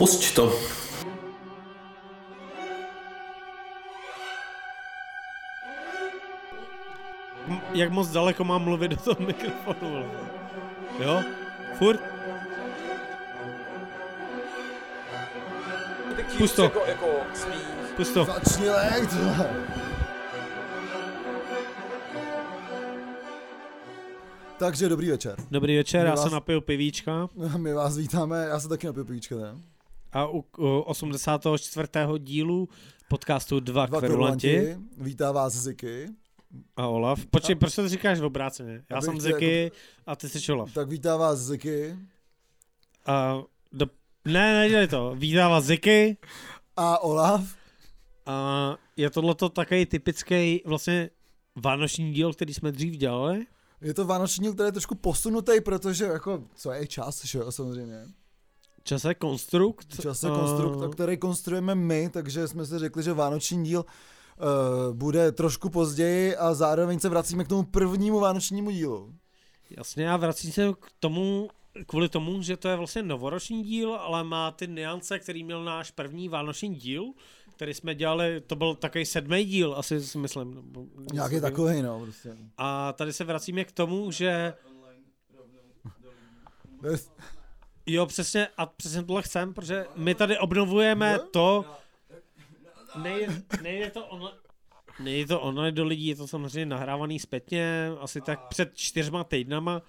Pusť to. Jak moc daleko mám mluvit do toho mikrofonu? Jo? Furt? Pust to. Jako, jako smích. Pust to. Začni vole. Takže dobrý večer. Dobrý večer, já vás- jsem napil pivíčka My vás vítáme, já se taky napiju pivíčka, ne? A u, u 84. dílu podcastu Dva, Dva kverulanti kverulanti, vítá vás Ziky. a Olaf. Počkej, proč to říkáš v obráceně? Já Abych jsem Ziky a ty jsi Olaf. Tak vítá vás Ziky A do... Ne, nedělej to. Vítá vás Ziky a Olaf. a je tohleto takový typický vlastně vánoční díl, který jsme dřív dělali. Je to vánoční, díl, který je trošku posunutý, protože jako, co je čas, že jo, samozřejmě. Čase konstrukt. Čas je a- konstrukt, který konstruujeme my, takže jsme si řekli, že vánoční díl uh, bude trošku později a zároveň se vracíme k tomu prvnímu vánočnímu dílu. Jasně, a vracím se k tomu, kvůli tomu, že to je vlastně novoroční díl, ale má ty niance, který měl náš první vánoční díl, který jsme dělali, to byl takový sedmý díl, asi si myslím. nebo Nějaký takového. takový, no, prostě. A tady se vracíme k tomu, že jo, přesně, a přesně tohle chcem, protože my tady obnovujeme to, nejde, nejde to online, nejde to online do lidí, je to samozřejmě nahrávaný zpětně, asi tak před čtyřma týdnama,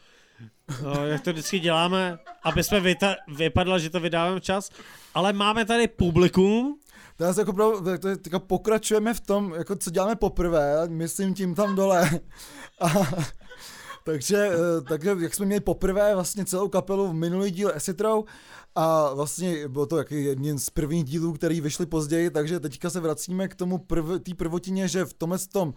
no, jak to vždycky děláme, aby jsme vyta- vypadlo, že to vydáváme čas, ale máme tady publikum, Teraz jako pro, to teďka pokračujeme v tom, jako co děláme poprvé, myslím tím tam dole. A, takže, eh, takže, jak jsme měli poprvé vlastně celou kapelu v minulý díl Esitrou a vlastně bylo to jaký jeden z prvních dílů, který vyšly později, takže teďka se vracíme k tomu prv, té prvotině, že v tomhle tom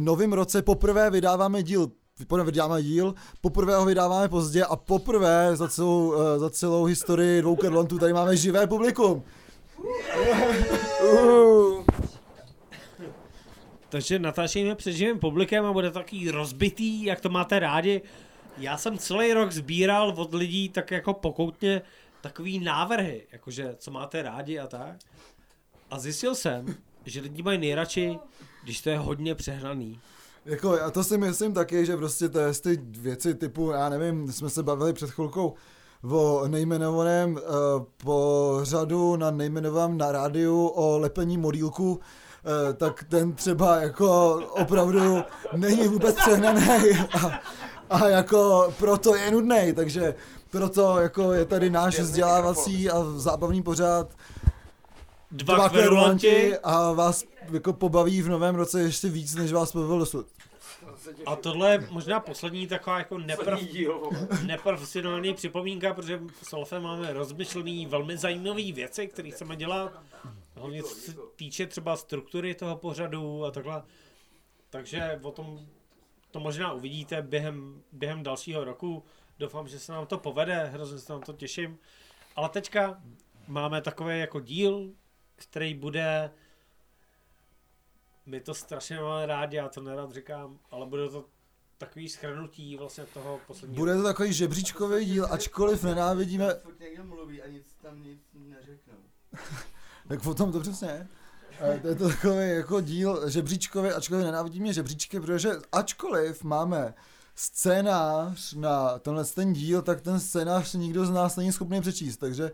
novém roce poprvé vydáváme díl poprvé vydáváme díl, poprvé ho vydáváme pozdě a poprvé za celou, eh, za celou historii dvou Kerlantů tady máme živé publikum. Takže natáčíme před živým publikem a bude takový rozbitý, jak to máte rádi. Já jsem celý rok sbíral od lidí tak jako pokoutně takový návrhy, jakože co máte rádi a tak. A zjistil jsem, že lidi mají nejradši, když to je hodně přehnaný. Jako, já to si myslím taky, že prostě to je ty věci typu, já nevím, jsme se bavili před chvilkou o nejmenovaném uh, pořadu na nejmenovaném na rádiu o lepení modílku, tak ten třeba jako opravdu není vůbec přehnaný a, a jako proto je nudný, takže proto jako je tady náš vzdělávací a zábavný pořád Dva, kverulanti a vás jako pobaví v novém roce ještě víc, než vás pobavil dosud. a tohle je možná poslední taková jako neprof, neprofesionální připomínka, protože s Olafem máme rozmyšlený velmi zajímavé věci, které chceme dělat. Hlavně co se týče třeba struktury toho pořadu a takhle. Takže o tom to možná uvidíte během, během dalšího roku. Doufám, že se nám to povede, hrozně se nám to těším. Ale teďka máme takový jako díl, který bude my to strašně máme rádi, já to nerad říkám, ale bude to takový schrnutí vlastně toho posledního. Bude to takový žebříčkový díl, ačkoliv nenávidíme, Furt někdo mluví a nic tam nic neřeknou. tak potom to přesně je. Eh, To je to takový jako díl žebříčkový, ačkoliv nenávidíme žebříčky, protože ačkoliv máme scénář na tenhle ten díl, tak ten scénář nikdo z nás není schopný přečíst, takže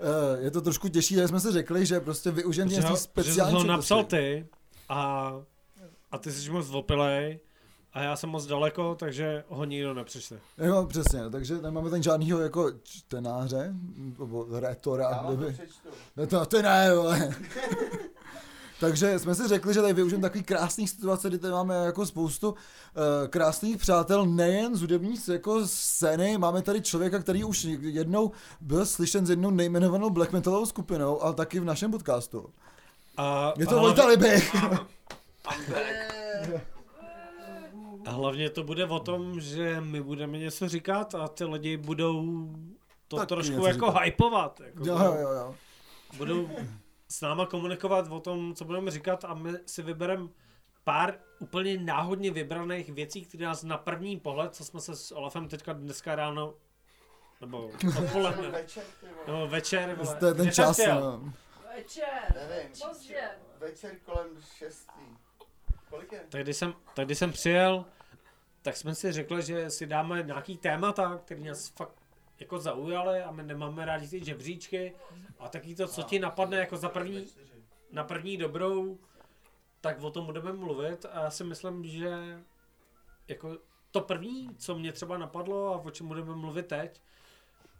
eh, je to trošku těžší, že jsme si řekli, že prostě využijeme ho, speciálních protože ho napsal ty a, a ty jsi moc opilej a já jsem moc daleko, takže ho nikdo nepřečte. Jo, přesně, takže nemáme tam žádnýho jako čtenáře, nebo rétora, Já kdyby... přečtu. No to, to ne, vole. Takže jsme si řekli, že tady využijeme takový krásný situace, kdy tady máme jako spoustu uh, krásných přátel, nejen z hudební jako scény, máme tady člověka, který už jednou byl slyšen s jednou nejmenovanou black metalovou skupinou, ale taky v našem podcastu. A, Je to Vojta Libich. I'm back. A hlavně to bude o tom, že my budeme něco říkat a ty lidi budou to Taky trošku jako říkat. hypovat. Jako jo, jo, jo, jo. budou s náma komunikovat o tom, co budeme říkat a my si vybereme pár úplně náhodně vybraných věcí, které nás na první pohled, co jsme se s Olafem teďka dneska ráno nebo odpoledne, Večer, nebo večer, vole. To je ten čas, no. Večer. Nevím. Pozdě. Večer kolem šestý. Kolik je? Tak když jsem, tak když jsem přijel, tak jsme si řekli, že si dáme nějaký témata, které nás fakt jako zaujaly a my nemáme rádi ty žebříčky a taky to, co ti napadne jako za první, na první dobrou, tak o tom budeme mluvit a já si myslím, že jako to první, co mě třeba napadlo a o čem budeme mluvit teď,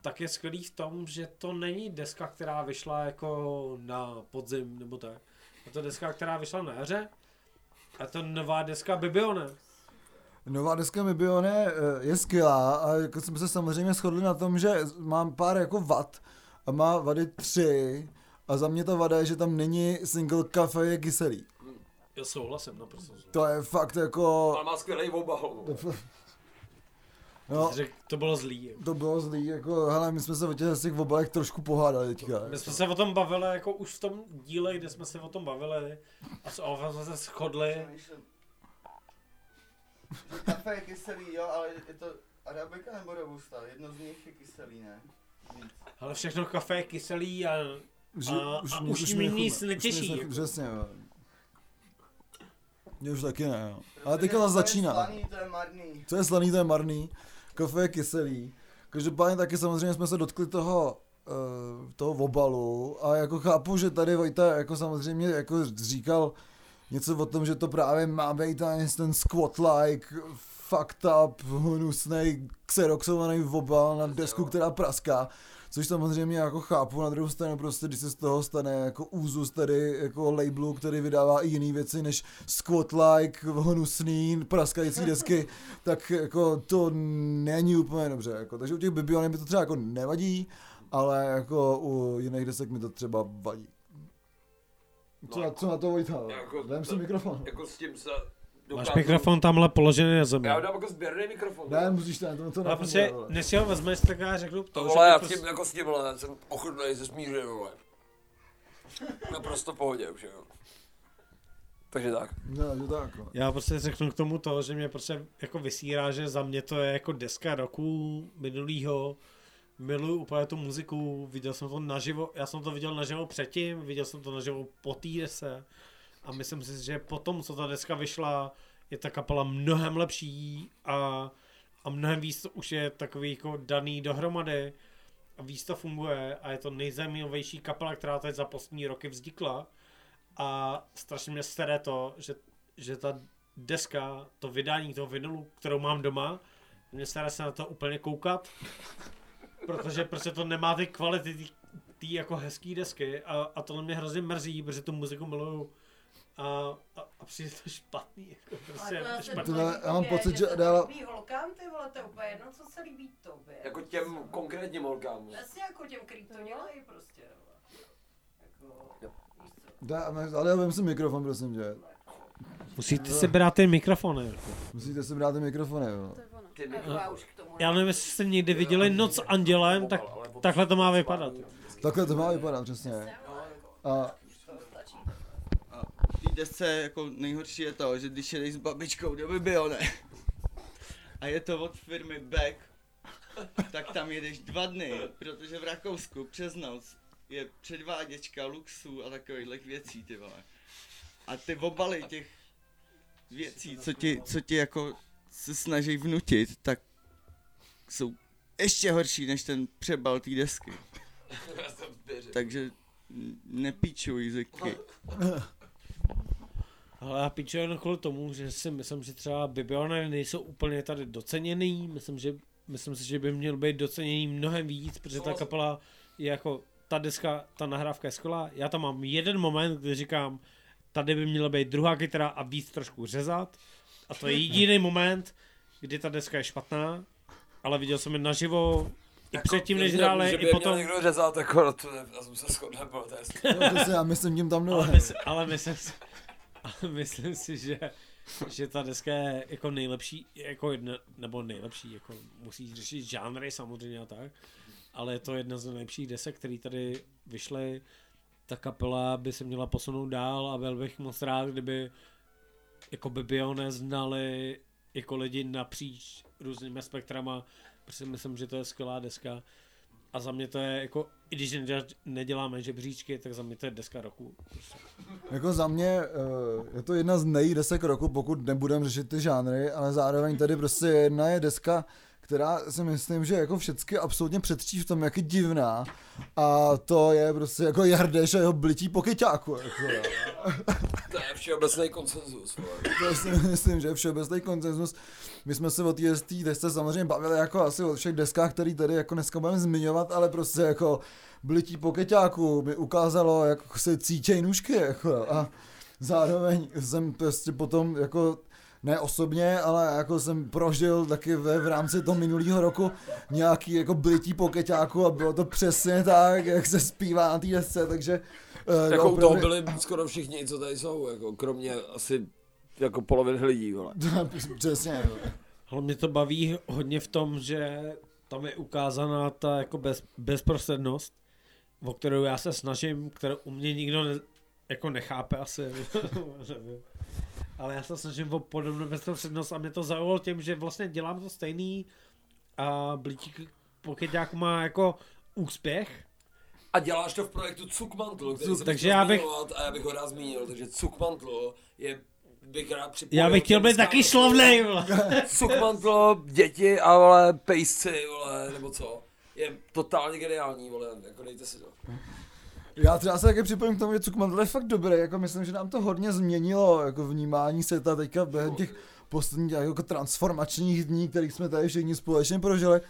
tak je skvělý v tom, že to není deska, která vyšla jako na podzim nebo tak. Je to deska, která vyšla na jaře a to nová deska Bibione. Nová deska Mibione eh, je skvělá a jako jsme se samozřejmě shodli na tom, že mám pár jako vad a má vady tři a za mě ta vada je, že tam není single kafe je kyselý. Já souhlasím naprosto. To je fakt jako... Ale má skvělý obal. No, Řek, to bylo zlý. jako. to bylo zlý, jako, hele, my jsme se o těch, těch obalech trošku pohádali teďka. My jsme se o tom bavili jako už v tom díle, kde jsme se o tom bavili a s Olafem jsme se shodli. Kafe je kyselý, jo, ale je to arabika nebo robusta? Jedno z nich je kyselý, ne? Víc. Ale všechno kafe je kyselý a Už, A- a mě- už mě mě nic netěší, Už jako. Přesně, jo. Mě už taky ne, jo. Ale teďka zase to je začíná. Slaný, to je marný. Co je slaný, to je marný. Kafe je kyselý. Každopádně taky samozřejmě jsme se dotkli toho, uh, toho obalu a jako chápu, že tady Vojta jako samozřejmě jako říkal něco o tom, že to právě má být ten, squat-like, fucked up, hnusnej, xeroxovaný obal na desku, která praská. Což samozřejmě jako chápu, na druhou stranu prostě, když se z toho stane jako úzus tady jako labelu, který vydává i jiné věci než squat-like, hnusný, praskající desky, tak jako to není úplně dobře. Jako. Takže u těch Bibiony mi to třeba jako nevadí, ale jako u jiných desek mi to třeba vadí. Co, No, na, co na to Vojta? jako Dám si to- mikrofon. Jako s tím se máš mikrofon tamhle položený na zemi. Já dám jako sběrný mikrofon. Ne, musíš ten, to, to Ale prostě, vole. než si ho vezmeš, tak já řeknu To to, vole, já že s prostě, tím jako s tímhle jsem ochotnej se smířit, vole. Naprosto v pohodě už, jo. Takže tak. No, že tak. no. já prostě řeknu k tomu to, že mě prostě jako vysírá, že za mě to je jako deska roku minulýho. Miluju úplně tu muziku, viděl jsem to naživo, já jsem to viděl naživo předtím, viděl jsem to naživo po dese a myslím si, že potom, co ta deska vyšla, je ta kapela mnohem lepší a, a mnohem víc už je takový jako daný dohromady a víc to funguje a je to nejzajímavější kapela, která teď za poslední roky vznikla a strašně mě sere to, že, že ta deska, to vydání toho vinylu, kterou mám doma, mě sere se na to úplně koukat, protože prostě to nemá ty kvality tý, tý jako hezký desky a, a tohle mě hrozně mrzí, protože tu muziku miluju a, a, a přijde to špatný, jako prostě Ale to špatný. To ne- já mám pocit, že že dala- to líbí holkám, ty vole, to je úplně jedno, co se líbí tobě. Jako těm konkrétním holkám. Přesně jako těm, který to dělají prostě. Jako, co. Dá, ale já vem si mikrofon, prosím tě. Musíte si brát ty mikrofony. Musíte si brát ty mikrofony, jo. To je ono. Ty Jako já nevím, jestli jste někdy viděli Noc s Andělem, tak takhle to má vypadat. Takhle to má vypadat, přesně. A v té desce jako nejhorší je to, že když jedeš s babičkou do Bibione a je to od firmy Beck, tak tam jedeš dva dny, protože v Rakousku přes noc je předváděčka luxu a takových věcí, ty vole. A ty obaly těch věcí, co ti, co ti jako se snaží vnutit, tak jsou ještě horší než ten přebal té desky. Takže nepíčuj ziky. Ale já píču jen kvůli tomu, že si myslím, že třeba Bibione nejsou úplně tady doceněný, myslím, že, myslím si, že by měl být doceněný mnohem víc, protože ta kapela je jako, ta deska, ta nahrávka je skvělá, já tam mám jeden moment, kdy říkám, tady by měla být druhá kytara a víc trošku řezat, a to je jediný moment, kdy ta deska je špatná, ale viděl jsem je naživo, i předtím, než hráli, Že by i je potom, měl někdo řezat, jako to, já jsem se shodl, bylo to hezky. no, já myslím tím tam ale, dole. mysl, ale myslím si, ale myslím si, že, že ta deska je jako nejlepší, jako jedna, nebo nejlepší, jako musí řešit žánry samozřejmě a tak, ale je to jedna z nejlepších desek, které tady vyšly. Ta kapela by se měla posunout dál a byl bych moc rád, kdyby jako by Bione znali jako lidi napříč různými spektrama Prostě myslím, že to je skvělá deska. A za mě to je jako, i když neděl- neděláme žebříčky, tak za mě to je deska roku. Prostě. Jako za mě eh, je to jedna z nejdesek roku, pokud nebudeme řešit ty žánry, ale zároveň tady prostě jedna je deska, která si myslím, že jako všechny absolutně předčí v tom, jak je divná. A to je prostě jako Jardeš a jeho blití po kyťáku. Jako. To je všeobecný konsenzus. to si myslím, že je všeobecný konsenzus. My jsme se o té desce samozřejmě bavili jako asi o všech deskách, které tady jako dneska budeme zmiňovat, ale prostě jako blití po keťáku mi ukázalo, jak se cítějí nůžky, jako, a zároveň jsem prostě potom jako ne osobně, ale jako jsem prožil taky ve, v rámci toho minulého roku nějaký jako blití po keťáku a bylo to přesně tak, jak se zpívá na té desce, takže eh, Jako u opravdu- toho byli skoro všichni, co tady jsou, jako kromě asi jako poloviny lidí, vole. Přesně. no. Ale mě to baví hodně v tom, že tam je ukázána ta jako bez, bezprostřednost, o kterou já se snažím, kterou u mě nikdo ne, jako nechápe asi. Ale já se snažím o podobnou bezprostřednost a mě to zaujalo tím, že vlastně dělám to stejný a Blíčík Pokyťák má jako úspěch, A děláš to v projektu Cukmantl, který Cuk- jsem takže já bych- A já bych ho rád zmínil, takže Cukmantl je bych rád připojil. já bych chtěl být taky slovnej, vole. Cukmantl, děti a vole, pejsci, vole, nebo co. Je totálně geniální, vole, jako dejte si to. Já třeba se taky připojím k tomu, že Cukmantl je fakt dobrý, jako myslím, že nám to hodně změnilo jako vnímání světa teďka během těch posledních jako transformačních dní, kterých jsme tady všichni společně prožili.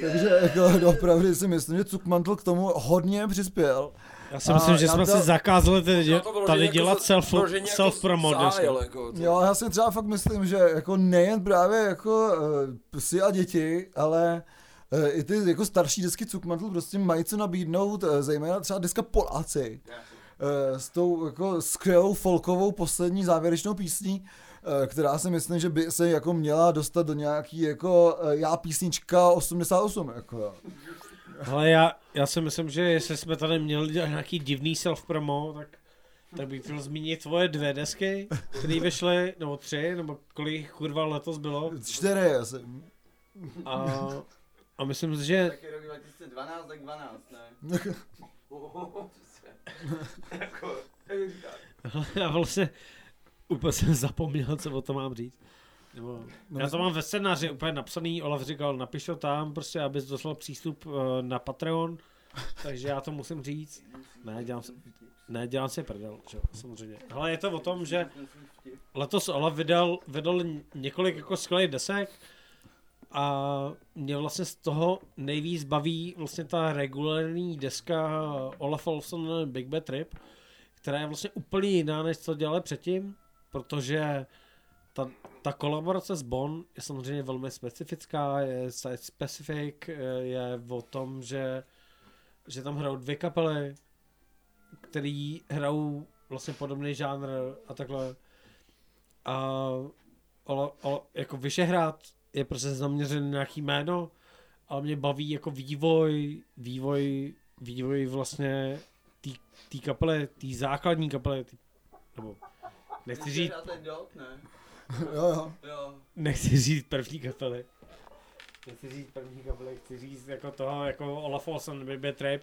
Takže jako opravdu si myslím, že Cukmantl k tomu hodně přispěl. Já si A myslím, že já jsme to- si zakázali tady, vyloženě tady jako dělat self, jako self promote zájel, jako, to- Jo, já si třeba fakt myslím, že jako nejen právě jako uh, psy a děti, ale i ty jako starší desky Cukmantl prostě mají co nabídnout, uh, zejména třeba deska Poláci. Uh, s tou jako skvělou folkovou poslední závěrečnou písní, která si myslím, že by se jako měla dostat do nějaký jako já písnička 88, jako. Ale já, já si myslím, že jestli jsme tady měli dělat nějaký divný self-promo, tak, tak bych chtěl zmínit tvoje dvě desky, které vyšly, nebo tři, nebo kolik kurva letos bylo. Čtyři asi. A, a myslím si, že Tak je rok 2012, tak 12, ne? já vlastně úplně jsem zapomněl, co o tom mám říct. Nebo, já to mám ve scénáři úplně napsaný, Olaf říkal, napiš to tam, prostě, abys dostal přístup eh, na Patreon, takže já to musím říct. Ne, dělám si, ne, dělám si prdel, čo, samozřejmě. Ale je to o tom, že letos Olaf vydal, vydal několik jako skvělých desek a mě vlastně z toho nejvíc baví vlastně ta regulární deska Olaf Olafson Big Bad Trip, která je vlastně úplně jiná, než co dělali předtím, protože ta, ta kolaborace s Bon je samozřejmě velmi specifická, je site specific, je o tom, že, že tam hrajou dvě kapely, který hrajou vlastně podobný žánr a takhle. A ale, ale jako Vyšehrad je prostě zaměřený na nějaký jméno, ale mě baví jako vývoj, vývoj, vývoj vlastně té kapely, té základní kapely, tý, nebo nechci říct, ten dot, ne? jo, jo. Jo. nechci říct první kapely. Nechci říct první kapely, chci říct jako toho, jako Olaf Olsen, Baby Trap.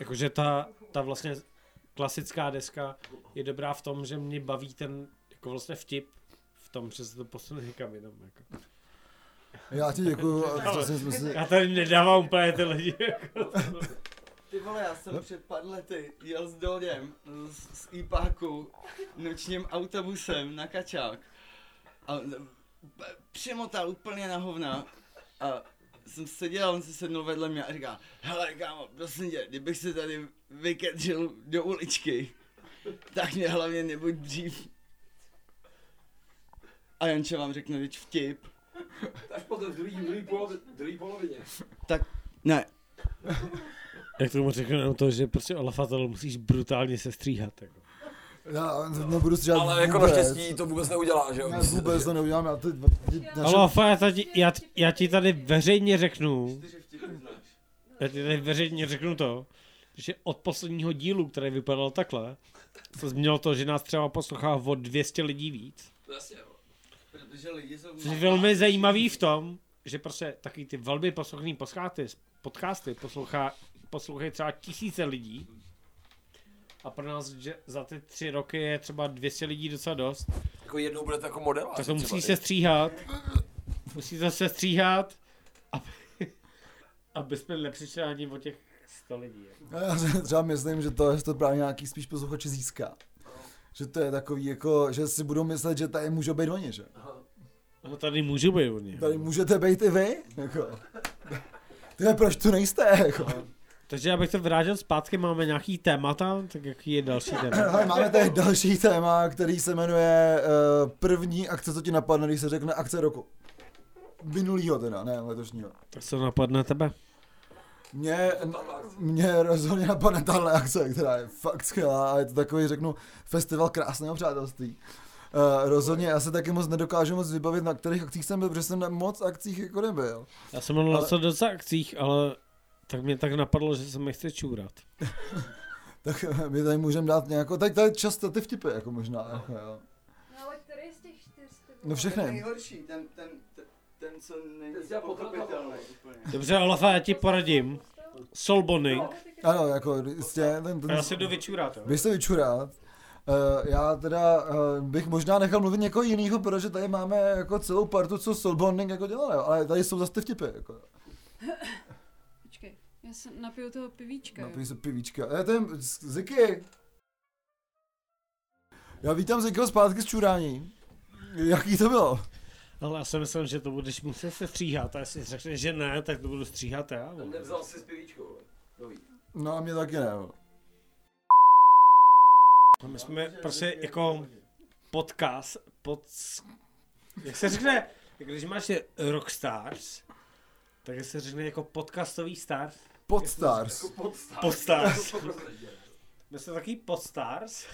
Jakože ta, ta vlastně klasická deska je dobrá v tom, že mě baví ten jako vlastně vtip v tom, že se to posune někam jinam. Jako. Já ti děkuju, si... Já tady nedávám úplně ty lidi. Jako. Ty vole, já jsem před pár lety jel s Dodem z, z IPáku nočním autobusem na Kačák a přimotal úplně na hovna a jsem seděl, on se sednul vedle mě a říká, hele kámo, prosím tě, kdybych se tady vykedřil do uličky, tak mě hlavně nebuď dřív. A Janče vám řekne teď vtip. Až potom v druhý, druhý, polovi, druhý polovině. Ne, Jak tomu řeknu to, že prostě Olafatel musíš brutálně sestříhat. Jako. Já nebudu stříhat Ale jako vůbec. naštěstí to vůbec neudělá, že jo? Ne, vůbec to neudělám, já ty, naše, Olafa, já, tady, já, já ti tady veřejně řeknu, já ti tady veřejně řeknu to, že od posledního dílu, který vypadal takhle, se změnilo to, že nás třeba poslouchá o 200 lidí víc. Jasně, jo. Protože lidi jsou... Což je velmi zajímavý v tom, že prostě takový ty velmi poslouchaný podcasty, podcasty poslouchá, poslouchají třeba tisíce lidí. A pro nás, že za ty tři roky je třeba 200 lidí docela dost. Jako jednou budete jako model. Tak to musí se stříhat. Musí to se stříhat, aby, aby jsme nepřišli ani o těch 100 lidí. jako. Já si třeba myslím, že to, že to právě nějaký spíš posluchači získá. Že to je takový jako, že si budou myslet, že tady můžou být oni, že? No tady můžu být něj. Tady můžete být i vy, jako. Tyhle, proč tu nejste, jako? Takže abych to vrátil zpátky, máme nějaký témata, tak jaký je další téma? Hele, máme tady další téma, který se jmenuje uh, první akce, co ti napadne, když se řekne akce roku. Minulýho teda, ne letošního. Tak co napadne tebe? Mě, mě rozhodně napadne tahle akce, která je fakt skvělá a je to takový, řeknu, festival krásného přátelství. Uh, rozhodně já se taky moc nedokážu moc vybavit, na kterých akcích jsem byl, protože jsem na moc akcích jako nebyl. Já jsem byl na Ale- co docela akcích, ale tak mě tak napadlo, že se mi chce čůrat. Tak my tady můžeme dát nějakou, tak tady často ty vtipy, jako možná. Jako, jo. No ale který z těch čtyř ty No všechny. Nejhorší, ten, ten, ten, ten co není Ten pochopitelný úplně. Dobře, Olafa, já ti poradím. Solbony. Ano, jako jistě, ten, ten, já se jdu vyčůrat. jo. Bys se vyčurat. Uh, já teda uh, bych možná nechal mluvit někoho jiného, protože tady máme jako celou partu, co soulbonding jako dělali, jo, ale tady jsou zase ty vtipy. Jako. Počkej, já se napiju toho pivíčka. jo. Napij se pivíčka. Je ten Ziky. Já vítám Zikyho zpátky z čurání. Jaký to bylo? Ale já si myslím, že to budeš muset se stříhat. A jestli řekneš, že ne, tak to budu stříhat já. Nevzal si s pivíčkou. No a mě taky ne. A my jsme prostě jako podcast, pod... Jak se řekne, když máš rockstars, tak se řekne jako podcastový stars. Podstars. Podstars. My jsme takový podstars.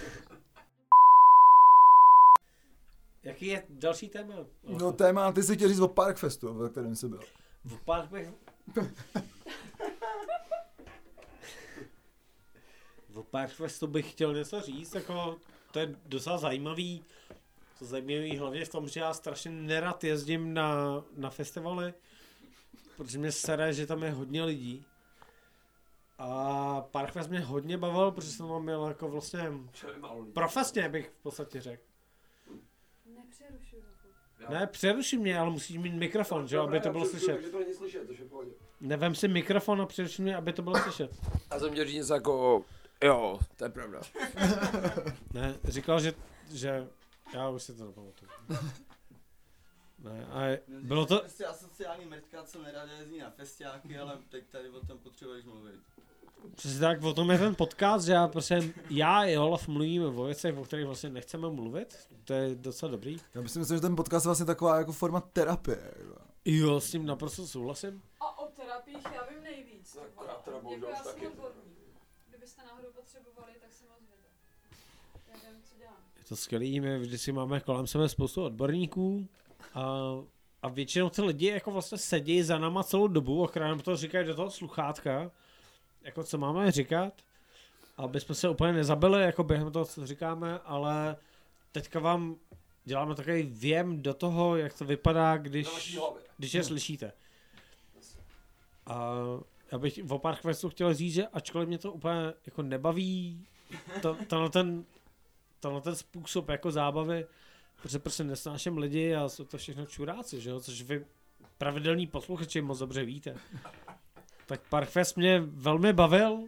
Jaký je další téma? No téma, ty si chtěl říct o Parkfestu, ve kterém jsi byl. V pár V Parkfestu bych chtěl něco říct, jako to je docela zajímavý. To zajímavý hlavně v tom, že já strašně nerad jezdím na, na festivaly, protože mě sere, že tam je hodně lidí. A Parkfest mě hodně bavil, protože jsem tam měl jako vlastně profesně bych v podstatě řekl. Ne, přeruši mě, ale musíš mít mikrofon, že jo, aby to bylo slyšet. Takže to není slyšet, to je pohodě. Nevem si mikrofon a přeruši mě, aby to bylo slyšet. Já jsem chtěl říct něco jako, jo, to je pravda. Ne, říkal, že, že já už si to nepamatuju. Ne, a bylo to, Prostě asociální mrtka, co nerada jezdí na festiáky, ale teď tady o tom potřebuješ mluvit. přesně tak, o tom je ten podcast, že já prostě, já i Olaf mluvíme o věcech, o kterých vlastně nechceme mluvit, to je docela dobrý. Já myslím, že ten podcast je vlastně taková jako forma terapie. Jako. Jo, s tím naprosto souhlasím. A o terapiích já vím nejvíc. No, teda Jako bohužel já už jsem taky. odborník. To skvělý, my vždycky máme kolem sebe spoustu odborníků a, a většinou ty lidi jako vlastně sedí za náma celou dobu, a nám to říkají do toho sluchátka, jako co máme říkat, aby jsme se úplně nezabili jako během toho, co říkáme, ale teďka vám děláme takový věm do toho, jak to vypadá, když, když je slyšíte. A já bych o pár questů chtěl říct, že ačkoliv mě to úplně jako nebaví, to, tenhle ten, tenhle ten způsob jako zábavy, protože prostě nesnáším lidi a jsou to všechno čuráci, že jo, což vy pravidelní posluchači moc dobře víte. Tak Parkfest mě velmi bavil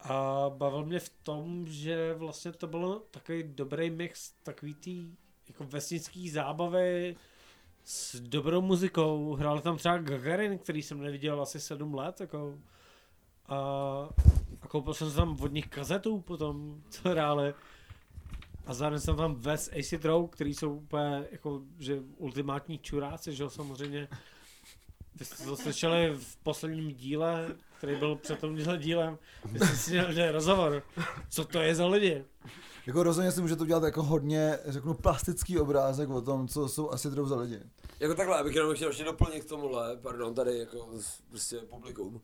a bavil mě v tom, že vlastně to bylo takový dobrý mix takový tý jako vesnický zábavy s dobrou muzikou. Hrál tam třeba Gagarin, který jsem neviděl asi sedm let, jako a, koupil jsem tam od nich kazetu potom, co hráli. A zároveň jsem tam Wes Acid Row, který jsou úplně jako, že ultimátní čuráci, že jo, samozřejmě. Vy jste to slyšeli v posledním díle, který byl před tím dílem, vy jste si měli rozhovor. Co to je za lidi? Jako rozhodně si můžete udělat jako hodně, řeknu, plastický obrázek o tom, co jsou asi drou za lidi. Jako takhle, abych jenom chtěl ještě doplnit k tomuhle, pardon, tady jako z- prostě publikum,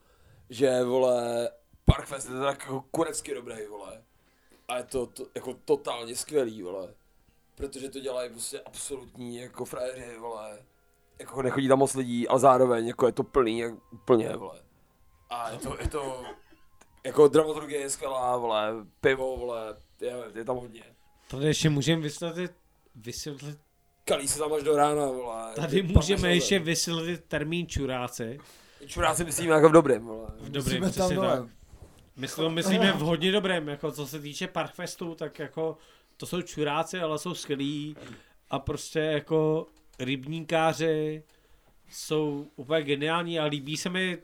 že vole, Parkfest je teda jako kurecky dobrý, vole. A je to, to jako totálně skvělý, vole. Protože to dělají prostě absolutní jako frajeři, vole. jako nechodí tam moc lidí, ale zároveň jako je to plný, jak úplně, vole. A je to, je to, jako dramaturgie je skvělá, vole, pivo, vole, je, je tam hodně. Tady ještě můžeme vysvětlit, vysvětlit Kalí se tam až do rána, vole. tady můžeme ještě vysvětlit termín čuráci. Čuráci myslíme jako v dobrém, vole. V dobrém, přesně tak. Myslím, myslíme v hodně dobrém, jako co se týče Parkfestu, tak jako to jsou čuráci, ale jsou skvělí a prostě jako rybníkáři jsou úplně geniální a líbí se mi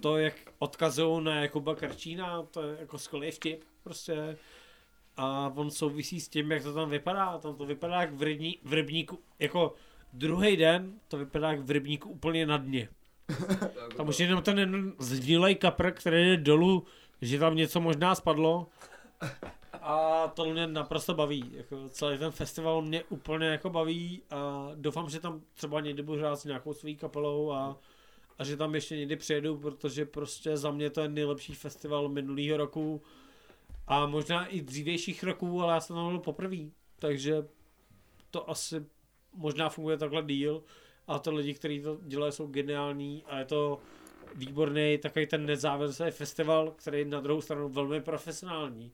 to, jak odkazují na Jakuba Krčína, to je jako skvělý vtip prostě. A on souvisí s tím, jak to tam vypadá. Tam to vypadá jak v, rybní, v rybníku, jako druhý den to vypadá jak v rybníku úplně na dně. Tam už jenom ten zhnilej kapr, který jde dolů, že tam něco možná spadlo. A to mě naprosto baví. Jako celý ten festival mě úplně jako baví a doufám, že tam třeba někdy budu hrát s nějakou svou kapelou a, a že tam ještě někdy přijedu, protože prostě za mě to je nejlepší festival minulého roku a možná i dřívějších roků, ale já jsem tam byl poprvé. Takže to asi možná funguje takhle díl a to lidi, kteří to dělají, jsou geniální a je to výborný takový ten nezávislý festival, který je na druhou stranu velmi profesionální.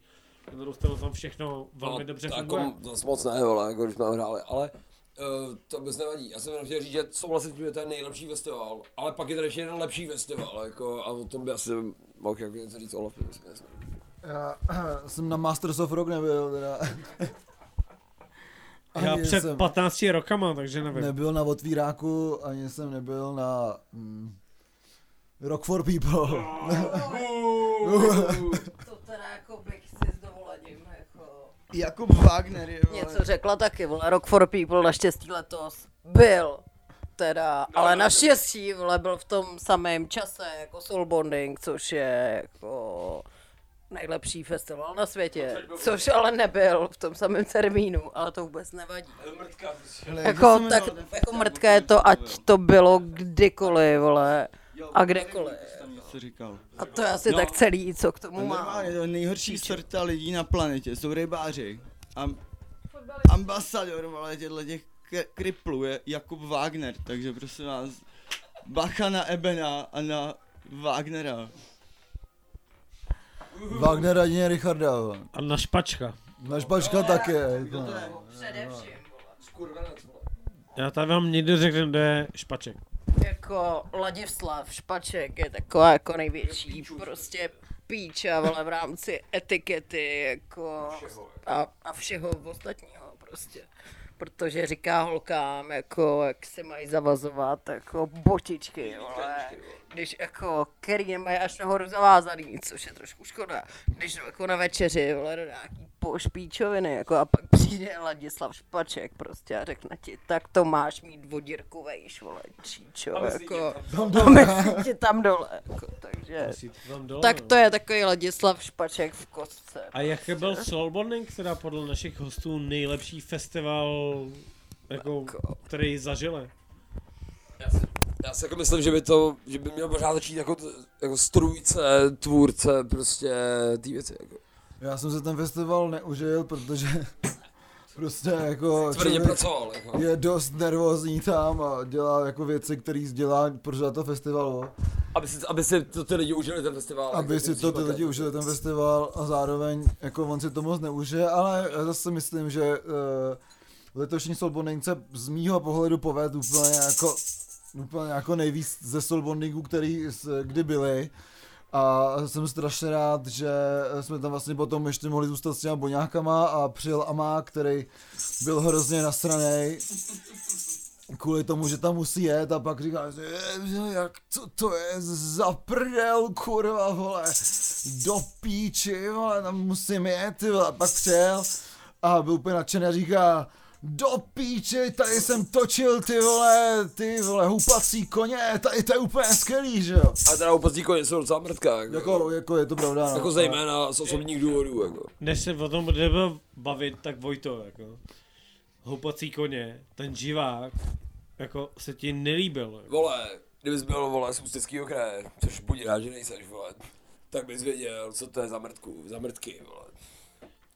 Na druhou stranu tam všechno velmi No, dobře funguje. Jako, zas moc ne, vole, jako když jsme tam hráli, ale uh, to vůbec nevadí. Já jsem jenom chtěl říct, že souhlasím s tím, že to je nejlepší festival, ale pak je tady ještě jeden lepší festival, jako, a o tom by asi mohl jako něco říct Olaf. myslím. Já jsem na Masters of Rock nebyl, teda. Já Ani před jsem 15 rokama, takže nevím. nebyl na otvíráku, ani jsem nebyl na mm, Rock for People. To teda jako bych si s dovolením jako... Jakub Wagner je, vole. Něco řekla taky, vole, Rock for People naštěstí letos byl. Teda, ale naštěstí, vole, byl v tom samém čase jako Soul Bonding, což je jako nejlepší festival na světě, což ale nebyl v tom samém termínu, ale to vůbec nevadí. Hele, jak Jako, tak, jako mrtké je to, ať to bylo kdykoliv, vole. A kdekoliv. říkal. A to je asi No. tak celý, co k tomu No, normálně, to nejhorší sorta lidí na planetě, jsou rybáři. A ambasador, vole, těchto těch kriplů je Jakub Wagner, takže prosím vás, bacha na Ebena a na Wagnera. Wagner jedině Richarda. A na špačka. Na špačka taky. Jako. Především, Já tady vám někdo řekne, kde je špaček. Jako Ladislav Špaček je taková jako největší prostě píča, vole, v rámci etikety, jako a, a všeho ostatního prostě. Protože říká holkám, jako, jak se mají zavazovat, jako botičky, vole. Když jako, který nemají až nahoru zavázaný, což je trošku škoda. Když jako na večeři, vole, do nějaký pošpíčoviny, jako a pak přijde Ladislav Špaček prostě a řekne ti, tak to máš mít vodírku vejš, vole, číčo, jako. A myslí ti tam dole, jako, takže. Tam dole, Tak to je takový Ladislav Špaček v kostce. A jak byl Soulbonding, teda podle našich hostů nejlepší festival, jako, který zažili? Já si, já si jako myslím, že by to, že by měl pořád začít jako, jako strůjce, tvůrce, prostě ty věci, jako. Já jsem se ten festival neužil, protože prostě jako Tvrdě pracoval, jako. je dost nervózní tam a dělá jako věci, které dělá pořád to festivalu. Aby si, aby si to ty lidi užili ten festival. Aby jako si ty to ty lidi makat. užili ten festival a zároveň jako on si to moc neužije, ale já zase myslím, že uh, letošní Soulbonding se z mýho pohledu poved úplně jako úplně jako nejvíc ze Soulbondingu, který kdy byly. A jsem strašně rád, že jsme tam vlastně potom ještě mohli zůstat s těma boňákama a přijel Amá, který byl hrozně nasranej kvůli tomu, že tam musí jet a pak říká, že "Je, jak co to je za prdel, kurva, vole, do píči, vole, tam musím jet, vole, a pak přijel a byl úplně nadšený a říká, do píči, tady jsem točil ty vole, ty vole, houpací koně, tady to je úplně skvělý, že jo. A teda úplně koně jsou docela mrtka, jako. Jako, jako je to pravda, no. jako zejména z osobních důvodů, jako. Než se o tom budeme bavit, tak Vojto, jako, houpací koně, ten živák, jako se ti nelíbil. Jako. Vole, kdybys byl, vole, z Ústeckýho kraje, což buď rád, že nejseš, vole, tak bys věděl, co to je za mrtku, za mrtky, vole.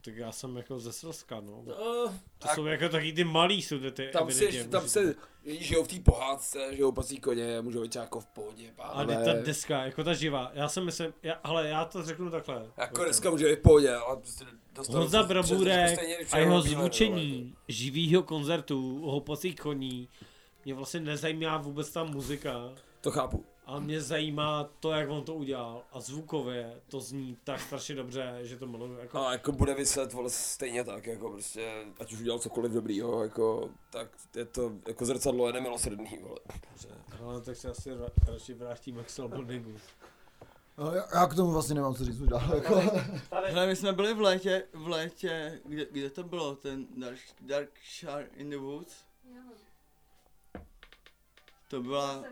Tak já jsem jako ze Slezska, no. No, To jsou jako taky ty malý sudety. tam, si, tam se, žijou v té pohádce, žijou pasí koně, můžou být jako v pohodě, Ale pánové. ta deska, jako ta živá, já si myslím, já, ale já to řeknu takhle. Jako dneska může být v pohodě, ale prostě dostanou Honza stejně a jeho zvučení živýho koncertu, houpací koní, mě vlastně nezajímá vůbec ta muzika. To chápu. Ale mě zajímá to, jak on to udělal a zvukově to zní tak strašně dobře, že to miluju. Jako, A jako bude vyset, vole, stejně tak, jako prostě, ať už udělal cokoliv dobrýho, jako, tak je to, jako zrcadlo je nemilosrdný, vole. Že- ale tak se asi ra- radši vrátíme k Slobodnigu. No, já, já, k tomu vlastně nemám co říct už dál. Jako. Hele, my jsme byli v létě, v létě, kde, kde to bylo, ten Dark, Dark Shire in the Woods? To byla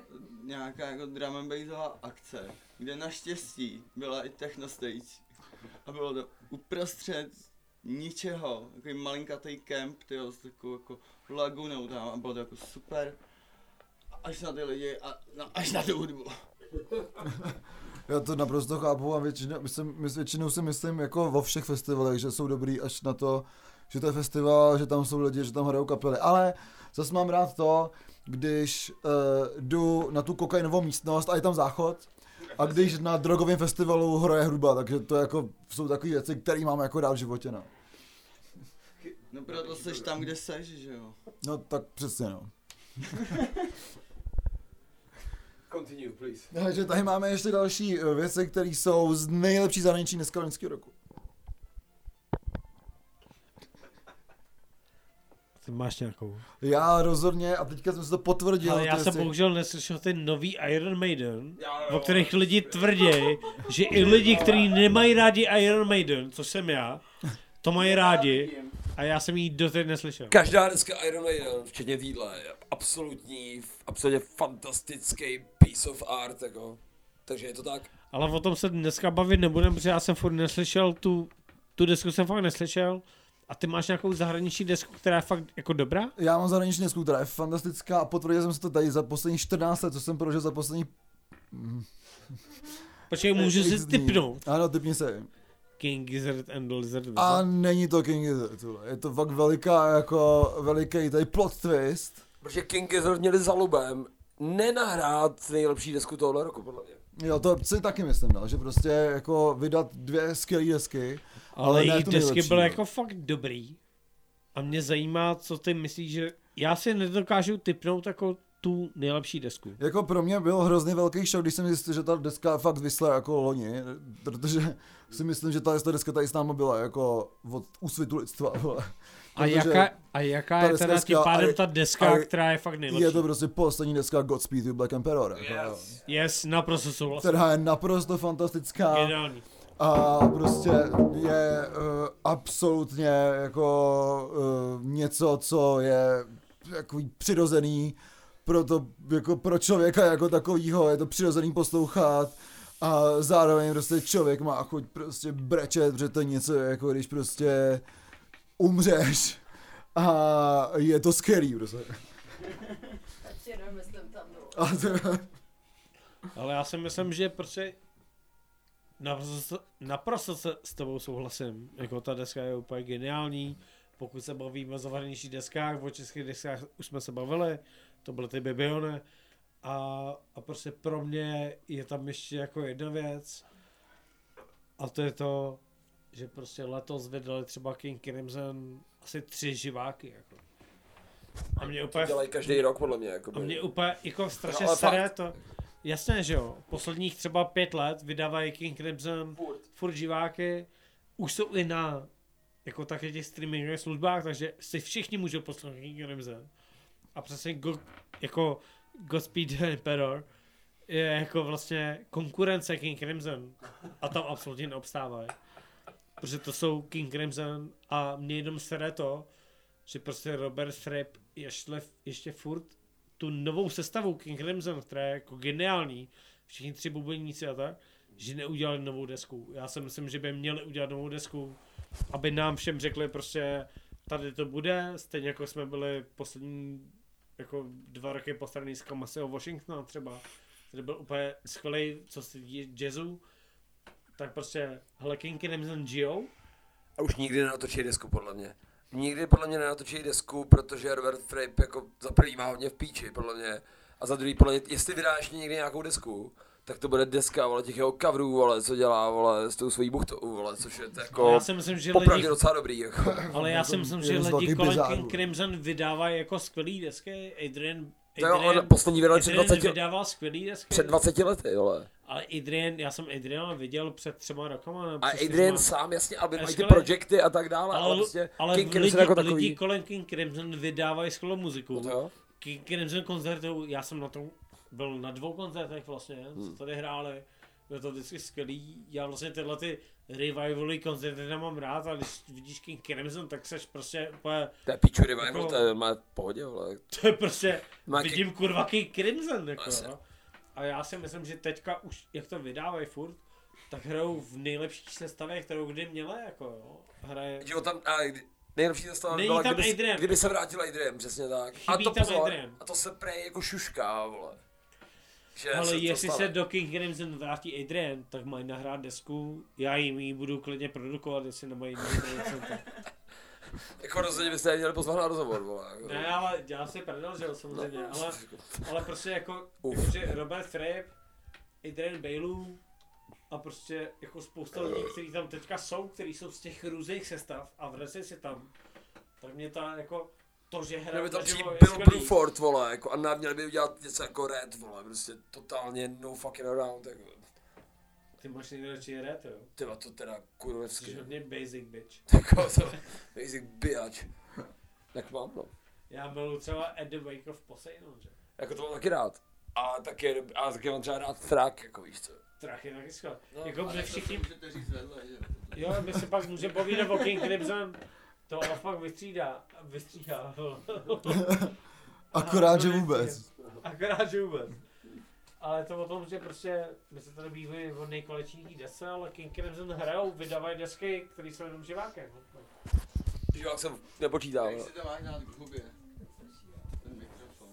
nějaká jako drum and bassová akce, kde naštěstí byla i techno stage. A bylo to uprostřed ničeho, takový malinkatý kemp, tyjo, s takovou jako lagunou tam a bylo to jako super. Až na ty lidi a no, až na tu hudbu. Já to naprosto chápu a většinou, myslím, my, většinou si myslím jako vo všech festivalech, že jsou dobrý až na to, že to je festival, že tam jsou lidi, že tam hrajou kapely. Ale zase mám rád to, když uh, jdu na tu kokainovou místnost a je tam záchod, a když na drogovém festivalu hraje hruba, takže to jako jsou takové věci, které mám jako rád v životě, no. No proto seš tam, kde seš, že jo. No tak přesně, no. Continue, please. Takže tady máme ještě další eh, věci, které jsou z nejlepší zahraničí dneska loňského roku. Ty máš nějakou. Já rozhodně, a teďka jsem si to potvrdil. Ale já jsem jestli- bohužel neslyšel ten nový Iron Maiden, Jo, jo, o kterých lidi tvrdí, že i lidi, kteří nemají rádi Iron Maiden, což jsem já, to mají rádi a já jsem ji doteď neslyšel. Každá deska Iron Maiden, včetně týdle, je absolutní, absolutně fantastický piece of art, jako. Takže je to tak. Ale o tom se dneska bavit nebudem, protože já jsem furt neslyšel tu, tu desku jsem fakt neslyšel. A ty máš nějakou zahraniční desku, která je fakt jako dobrá? Já mám zahraniční desku, která je fantastická a potvrdil jsem si to tady za poslední 14 let, co jsem prožil za poslední... Počkej, můžu si typnout. Ano, typni se. King Gizzard and Lizard A není to King Gizzard, je to fakt veliká, jako, veliký tady plot twist. Protože King Gizzard měli za lubem nenahrát nejlepší desku tohle roku, podle mě. Jo, to si taky myslím, no, že prostě jako vydat dvě skvělé desky. Ale ale jejich desky nejlepší, byly no. jako fakt dobrý. A mě zajímá, co ty myslíš, že... Já si nedokážu typnout jako tu nejlepší desku. Jako pro mě byl hrozně velký show, když jsem zjistil, že ta deska fakt vysla jako loni, protože si myslím, že ta, ta deska tady s náma byla jako od úsvitu lidstva. vole. A jaká, a jaká je teda tím pádem ta deska, a- která je fakt nejlepší? Je to prostě poslední deska Godspeed with Black Emperor, jako, Yes. Yes, naprosto souhlasím. která je naprosto fantastická Geniální. A prostě je uh, absolutně jako uh, něco, co je takový přirozený pro, to, jako pro člověka jako takovýho, je to přirozený poslouchat a zároveň prostě člověk má chuť prostě brečet, protože to je něco jako když prostě umřeš a je to scary prostě. No. A to, Ale já si myslím, že prostě naprosto, naprosto se s tebou souhlasím. Jako ta deska je úplně geniální. Pokud se bavíme o zahraničních deskách, o českých deskách už jsme se bavili, to byly ty Bibione. A, a prostě pro mě je tam ještě jako jedna věc. A to je to, že prostě letos vydali třeba King Crimson asi tři živáky. Jako. A mě To úplně, dělají každý rok, podle mě. Jako a mě úplně jako strašně No, ale staré fakt. to. Jasné, že jo. Posledních třeba pět let vydávají King Crimson Furt. furt živáky. Už jsou i na jako také těch streamingových službách, takže si všichni můžou poslouchat King Crimson. A přesně go, jako Godspeed Emperor je jako vlastně konkurence King Crimson. A tam absolutně neobstávají. Protože to jsou King Crimson a mě jenom sere to, že prostě Robert Fripp ještě, ještě furt tu novou sestavu King Crimson, která je jako geniální, všichni tři bubeníci a tak, že neudělali novou desku. Já si myslím, že by měli udělat novou desku, aby nám všem řekli prostě, tady to bude, stejně jako jsme byli poslední jako dva roky poslední z Kamaseo Washingtona třeba, který byl úplně skvělý, co se týče jazzu, tak prostě hele King Crimson žijou A už nikdy nenatočí desku, podle mě. Nikdy podle mě nenatočí desku, protože Robert Fripp jako za prvý má hodně v píči, podle mě. A za druhý, podle mě, jestli vydá ještě někdy nějakou desku, tak to bude deska, vole, těch jeho coverů, vole, co dělá, vole, s tou svojí buchtou, vole, což je to jako... Já si myslím, že Popravdě lidi, docela dobrý, jako. ale já si myslím, že lidi kolem. King Crimson vydávají jako skvělý desky. Adrian, To jo, Adrian, on poslední vydal před Adrian 20, vydával skvělý desky. před 20 lety, vole. Ale Adrian, já jsem Adriana viděl před třema rokama. nebo A Adrian čtyřma. sám, jasně, aby mají ty projekty a tak dále, ale, ale, prostě ale King lidi, jako lidi takový. kolem King Crimson vydávají skvělou muziku. No jo. King Crimson koncertu, já jsem na tom byl na dvou koncertech vlastně, co Hmm. tady hráli. Bylo to vždycky skvělý. Já vlastně tyhle ty revivaly koncerty nemám rád, ale když vidíš King Crimson, tak seš prostě úplně, To je piču revival, Jako- to je má pohodě, vole. to je prostě, Má vidím kurva King Crimson, jako, no. A já si myslím, že teďka už, jak to vydávají furt, tak hrajou v nejlepší sestavě, kterou kdy měli, jako jo. Hraje, ho tam, a nejlepší Není byla, tam kdyby, Adrian. kdyby se vrátil Adrian, přesně tak. a Chybí to tam pozor, Adrian. a to se prej jako šušká, vole. Že ale se jestli stane. se do King Crimson vrátí Adrian, tak mají nahrát desku, já jim ji budu klidně produkovat, jestli nemají producenta. Jako rozhodně byste měli pozvat na rozhovor, vole. Jako. Ne, ale dělá si prdel, že jo, samozřejmě, No. ale, ale prostě jako, Uf. jako že Robert Fripp, Adrian Bailu a prostě jako spousta lidí, kteří tam teďka jsou, kteří jsou z těch různých sestav a vrací se tam, tak mě ta jako to, že Měl hraje by tam přijít Bill. Bruford, vole, jako, a měli by udělat něco jako Red, vole, prostě totálně no fucking around, jako. Ty máš nejradši red, jo. Tyva, to teda Jsi kurvevsky. hodně basic bitch. Jako to, basic bitch. Tak mám, no. Já byl třeba at the wake of Poseidon, že? Jako to mám taky rád. A taky, a taky mám třeba rád Thrak, jako víš co. Trach je taky skvělý. No, jako my všichni, Můžete říct vedle, že? jo, my si pak můžeme povídat o King Crimson, to pak vystřídá, vystřídá. Akorát, že to vůbec. Akorát, že vůbec. Ale to o tom, že prostě my se tady bývají o nejkvalitnější desce, ale King Crimson hrajou, vydávají desky, které jsou jenom živákem. Živák jsem nepočítá, Jak no. si to máš dát k hubě? Ten mikrofon.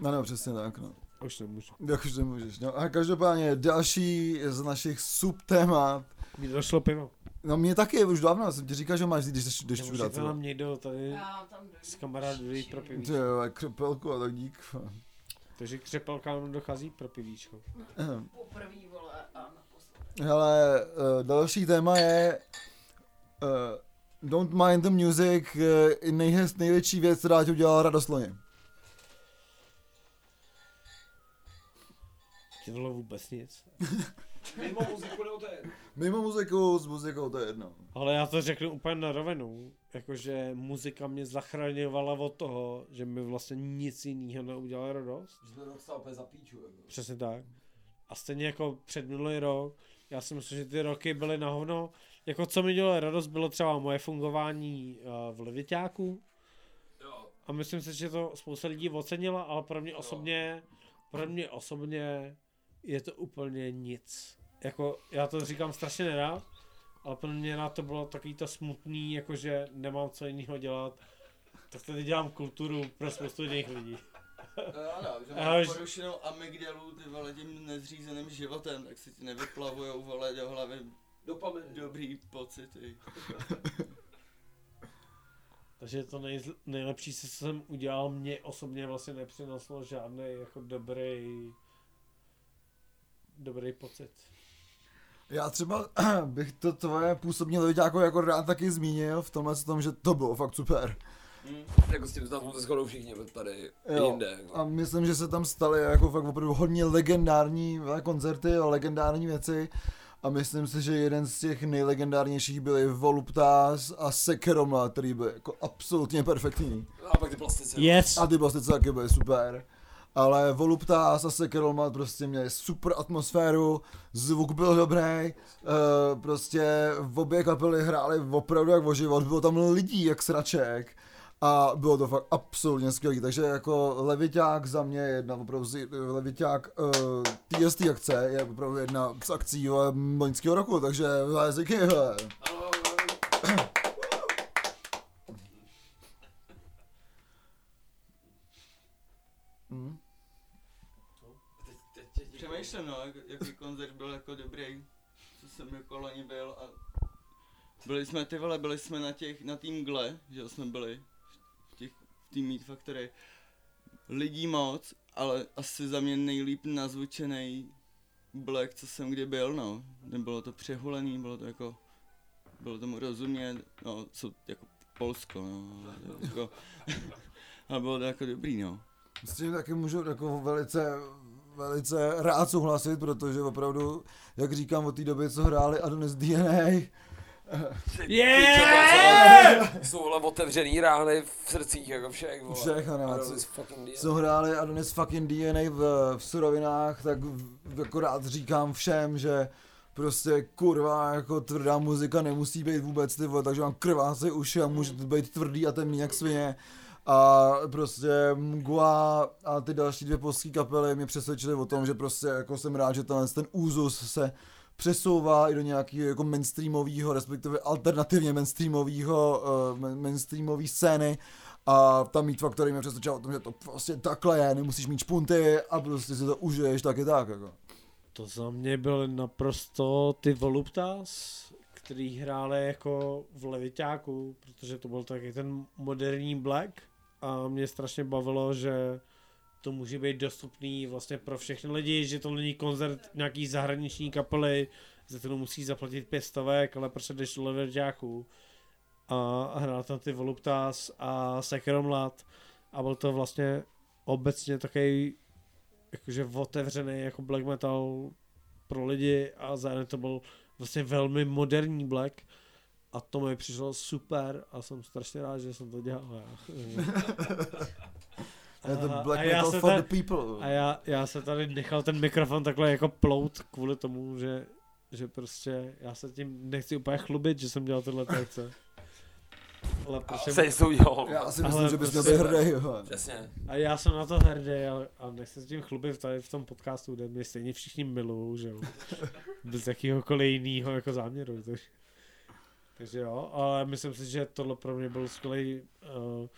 No, no, přesně tak, no. Už nemůžu. Jak už nemůžeš, no. A každopádně další z našich subtémat. Mně došlo pivo. No mě taky, už dávno jsem ti říkal, že máš když jdeš, jdeš čurat. Nemůžete nám někdo tady Já tam s kamarádem dojít pro pivíčko. jo, křepelku a tak dík. Takže křepelka nám dochází pro pivíčko. Poprvý, vole, a naposled. Hele, uh, další téma je uh, Don't mind the music, uh, nejhez, největší věc, která ti udělala radost loni. Ty vůbec nic. Mimo muziku nebo to je? Mimo muziku, s muzikou to je jedno. Ale já to řeknu úplně na rovinu, jakože muzika mě zachraňovala od toho, že mi vlastně nic jiného neudělalo radost. Že jsme rok stál úplně za píču, jako. Přesně tak. A stejně jako před minulý rok, já si myslím, že ty roky byly na hovno. Jako co mi dělalo radost, bylo třeba moje fungování uh, v Leviťáku. Jo. A myslím si, že to spousta lidí ocenila, ale pro mě osobně, pro mě osobně je to úplně nic. Jako, já to říkám strašně nerád, ale pro mě na to bylo takový to smutný, jakože nemám co jiného dělat. Tak tady dělám kulturu pro spoustu jiných lidí. No ano, že Ale máš už- porušenou amygdalu, ty vole, tím nezřízeným životem, tak si ti nevyplavujou, vole, do hlavy Dopamin. dobrý pocity. Takže to nej, nejlepší, co jsem udělal, mě osobně vlastně nepřineslo žádný jako dobrý dobrý pocit. Já třeba bych to tvoje působní leviťáko jako rád taky zmínil v tomhle tom, že to bylo fakt super. Hm. Jako s tím tam se shodou všichni tady Jo. jinde. Jako. A myslím, že se tam staly jako fakt opravdu hodně legendární vole, koncerty a legendární věci. A myslím si, že jeden z těch nejlegendárnějších byly Voluptas a Sekeroma, který byl jako absolutně perfektní. A pak ty plastice. Yes! A ty plastice taky byly super. Ale Voluptas a Sekeroma prostě měli super atmosféru, zvuk byl dobrý, uh, prostě v obě kapely hráli opravdu jak o život, bylo tam lidí jak sraček a bylo to fakt absolutně skvělý, takže jako Leviťák za mě je jedna opravdu, Leviťák uh, TST akce je opravdu jedna z akcí loňského roku, takže hele. Přemýšlím, no, jak, jaký koncert byl jako dobrý, co jsem jako loni byl a byli jsme ty vole, byli jsme na těch, na tým gle, že jsme byli v těch, v tým Meat Factory. Lidí moc, ale asi za mě nejlíp nazvučený Black, co jsem kdy byl, no. Nebylo to přehulený, bylo to jako, bylo tomu rozumět, no, co, jako Polsko, no, jako, ale bylo to jako dobrý, no. S tím taky můžu jako velice, velice rád souhlasit, protože opravdu, jak říkám, od té doby, co hráli Adonis DNA, Yeah! Jsou vole otevřený rány v srdcích, jako všech, vole. Všech, ano, co- co hráli Adonis fucking DNA v, v surovinách, tak v- jako rád říkám všem, že prostě kurva, jako tvrdá muzika nemusí být vůbec ty vole, takže mám krváce uši a může to být tvrdý a temný jak svině. A prostě Mgua a ty další dvě polské kapely mě přesvědčily o tom, že prostě jako jsem rád, že tenhle ten úzus se přesouvá i do nějakého jako mainstreamového, respektive alternativně mainstreamového, uh, mainstreamové scény a ta Meat Factory mě přesvědčila o tom, že to prostě takhle je, nemusíš mít špunty a prostě si to užiješ taky tak jako. To za mě byly naprosto ty Voluptas, který hráli jako v levitáku, protože to byl taky ten moderní black a mě strašně bavilo, že to může být dostupný vlastně pro všechny lidi, že to není koncert nějaký zahraniční kapely, za to musí zaplatit pět stovek, ale prostě jdeš do levitáku a hrál tam ty Voluptas a Sekeromlat a byl to vlastně obecně takový jakože otevřený jako black metal pro lidi a zároveň to byl vlastně velmi moderní black a to mi přišlo super a jsem strašně rád, že jsem to dělal. Já. Je to A- black a já metal se for ta- the people. A já, já se tady nechal ten mikrofon takhle jako plout kvůli tomu, že, že prostě já se tím nechci úplně chlubit, že jsem dělal tyhle akce. Ale prostě, Se něco udělal. Já si Ale myslím, že bys měl prostě- být hrdý, jo. Přesně. a já jsem na to hrdý a, a nechci se tím chlubit tady v tom podcastu, kde mě stejně všichni milují, že jo. Bez jakýhokoliv jiného jako záměru. Takže, takže jo, ale myslím si, že tohle pro mě byl skvělý, uh,